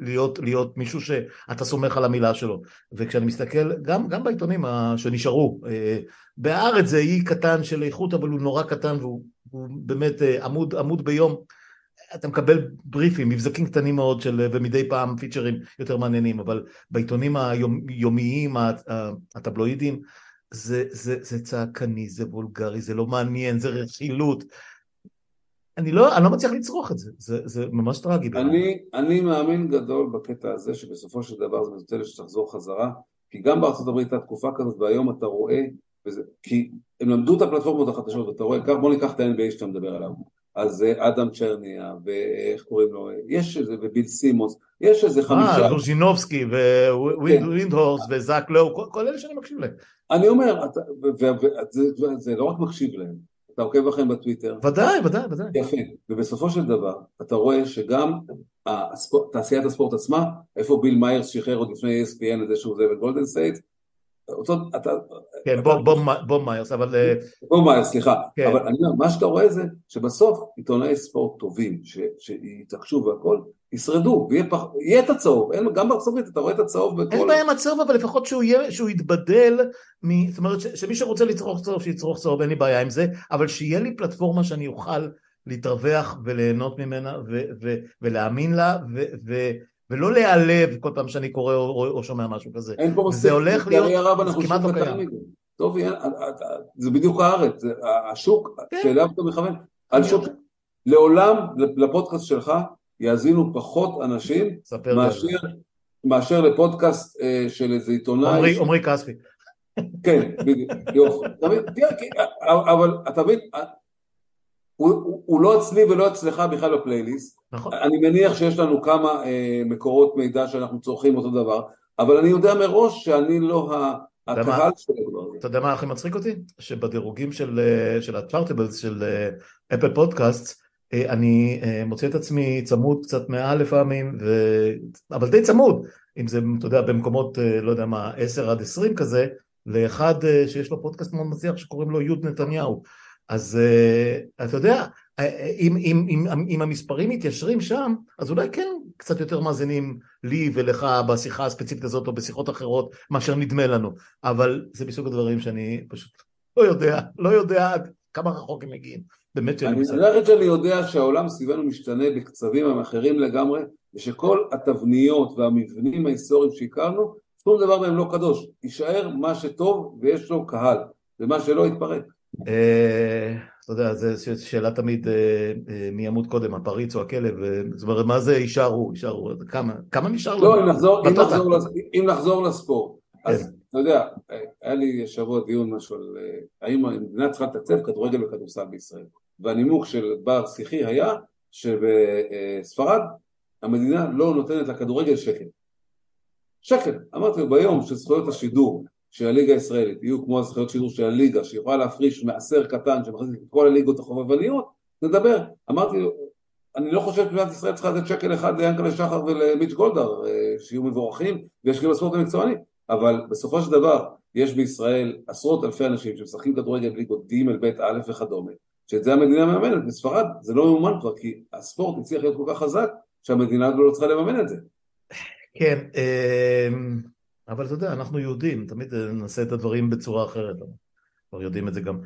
להיות, להיות מישהו שאתה סומך על המילה שלו. וכשאני מסתכל גם, גם בעיתונים שנשארו, אה, בהארץ זה אי קטן של איכות אבל הוא נורא קטן והוא באמת אה, עמוד, עמוד ביום. אתה מקבל בריפים, מבזקים קטנים מאוד של, ומדי פעם פיצ'רים יותר מעניינים, אבל בעיתונים היומיים, הטבלואידיים, זה, זה, זה צעקני, זה וולגרי, זה לא מעניין, זה רכילות, אני לא, אני לא מצליח לצרוך את זה, זה, זה ממש טרגי. אני, אני מאמין גדול בקטע הזה שבסופו של דבר זה מזוטל שתחזור חזרה, כי גם בארצות הברית הייתה תקופה כזאת והיום אתה רואה, וזה, כי הם למדו את הפלטפורמות החדשות ואתה רואה, בוא ניקח את ה-NBA שאתה מדבר עליו, אז אה, אדם צ'רניה ואיך קוראים לו, יש איזה, וביל סימוס, יש איזה חמישה. אה, ווז'נרובסקי, ווינדהורסט כן. וזאק לואו, כל אלה שאני מקשיב להם. אני אומר, זה לא רק מקשיב להם, אתה עוקב לכם בטוויטר? ודאי, ודאי, ודאי. יפה, ובסופו של דבר אתה רואה שגם הספורט, תעשיית הספורט עצמה, איפה ביל מיירס שחרר עוד לפני ESPN את זה שהוא עוזב את גולדן סטייט, אותו, אתה... כן, אתה... בוב, בוב מיירס, אבל... אה, בוב מיירס, סליחה. כן. אבל אני אומר, מה שאתה רואה זה שבסוף עיתונאי ספורט טובים, שיתעקשו והכל, ישרדו, ויהיה פח... את הצהוב, אין, גם בארצות הברית אתה רואה את הצהוב בכל... אין בעיה עם הצהוב, אבל לפחות שהוא, יהיה, שהוא יתבדל, מ... זאת אומרת ש... שמי שרוצה לצרוך צהוב, שיצרוך צהוב, אין לי בעיה עם זה, אבל שיהיה לי פלטפורמה שאני אוכל להתרווח וליהנות ממנה ו... ו... ולהאמין לה, ו... ו... ולא להיעלב כל פעם שאני קורא או, או שומע משהו כזה. אין פה מספיק, זה הולך להיות, זה כמעט לא קיים. טוב, זה בדיוק הארץ, השוק כן. שאליו אתה מכוון, על שוק, לעולם לפודקאסט שלך יאזינו פחות אנשים מאשר, מאשר לפודקאסט אה, של איזה עיתונאי. עמרי כספי. כן, בדיוק, יופי. אבל אתה מבין, הוא, הוא לא אצלי ולא אצלך בכלל בפלייליסט. נכון. אני מניח שיש לנו כמה אה, מקורות מידע שאנחנו צורכים אותו דבר, אבל אני יודע מראש שאני לא ה... הקהל של הדבר הזה. אתה יודע מה הכי מצחיק אותי? שבדירוגים של, אה, של הצ'ארטבלס של אפל אה, פודקאסט, אה, אני מוצא את עצמי צמוד קצת מעל לפעמים, ו... אבל די צמוד, אם זה, אתה יודע, במקומות, לא יודע מה, 10 עד 20 כזה, לאחד שיש לו פודקאסט מאוד מצליח שקוראים לו יוד נתניהו. אז אתה יודע, אם, אם, אם, אם המספרים מתיישרים שם, אז אולי כן קצת יותר מאזינים לי ולך בשיחה הספציפית הזאת או בשיחות אחרות מאשר נדמה לנו, אבל זה מסוג הדברים שאני פשוט לא יודע, לא יודע כמה רחוק הם מגיעים, באמת. אני חושבת שאני יודע שהעולם סביבנו משתנה בקצבים אחרים לגמרי, ושכל התבניות והמבנים ההיסטוריים שהכרנו שום דבר מהם לא קדוש, יישאר מה שטוב ויש לו קהל, ומה שלא יתפרק. אה, אתה יודע, זו שאלה תמיד אה, אה, מי ימות קודם, הפריץ או הכלב, זאת אומרת, מה זה יישארו? יישארו, כמה, כמה נשאר לא, אם נחזור, לספורט, כן. אז אתה יודע, היה לי השבוע דיון משהו על האם המדינה צריכה לתקצב כדורגל וכדורסל בישראל, והנימוק של בר שיחי היה שבספרד המדינה לא נותנת לכדורגל שקל. שקל. אמרתי ביום שזכויות השידור של הליגה הישראלית יהיו כמו הזכויות שידור של הליגה, שיכולה להפריש מעשר קטן שמחזיק את כל הליגות החובבניות, נדבר. אמרתי אני לא חושב שמדינת ישראל צריכה לתת שקל אחד ליאנקלה שחר ולמיץ' גולדהר, אה, שיהיו מבורכים וישקיעו בספורט המקצועני, אבל בסופו של דבר יש בישראל עשרות אלפי אנשים שמשחקים כדורגל בליגות ג', ב', א' וכדומה, שאת זה המדינה מממנת, בספרד זה לא ממומן כבר כי הספורט הצליח להיות כל כך חזק שהמדינה לא צריכה לממן את זה. כן, אמ, אבל אתה יודע, אנחנו יהודים, תמיד נעשה את הדברים בצורה אחרת, כבר יודעים את זה גם.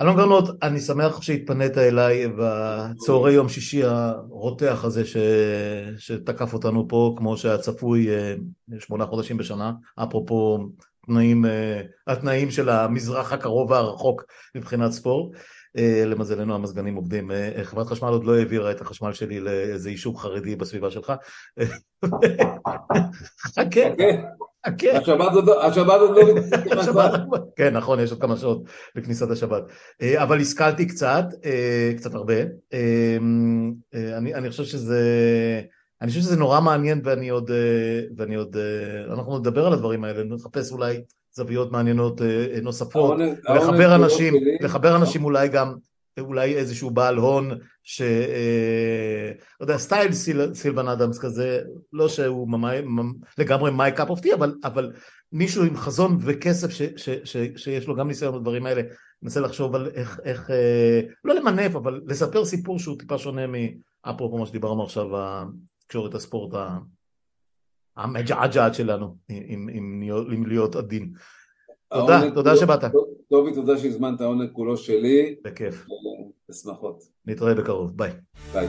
אלון גרנות, אני שמח שהתפנית אליי בצהרי יום שישי הרותח הזה ש... שתקף אותנו פה, כמו שהיה צפוי אה, שמונה חודשים בשנה, אפרופו תנאים, אה, התנאים של המזרח הקרוב והרחוק מבחינת ספורט. אה, למזלנו המזגנים עובדים. אה, חברת חשמל עוד לא העבירה את החשמל שלי לאיזה יישוב חרדי בסביבה שלך. חכה. השבת עוד לא... כן, נכון, יש עוד כמה שעות לכניסת השבת. אה, אבל השכלתי קצת, קצת הרבה. אני חושב שזה... אני חושב שזה נורא מעניין ואני עוד, ואני עוד, אנחנו נדבר על הדברים האלה, נחפש אולי זוויות מעניינות אה, אה, נוספות, לחבר אנשים, לחבר אנשים אולי גם, אולי איזשהו בעל הון, ש... אה, לא יודע, סטייל סיל, סילבן אדמס כזה, לא שהוא my, לגמרי my cup of tea, אבל מישהו עם חזון וכסף ש, ש, ש, שיש לו גם ניסיון בדברים האלה, ננסה לחשוב על איך, איך לא למנף, אבל לספר סיפור שהוא טיפה שונה מאפרופו מה שדיברנו עכשיו, תקשורת הספורט המג'עג'עת שלנו, עם, עם, עם להיות עדין. תודה, תודה שבאת. טובי, תודה שהזמנת, העונג כולו שלי. בכיף. בשמחות. נתראה בקרוב, ביי. ביי.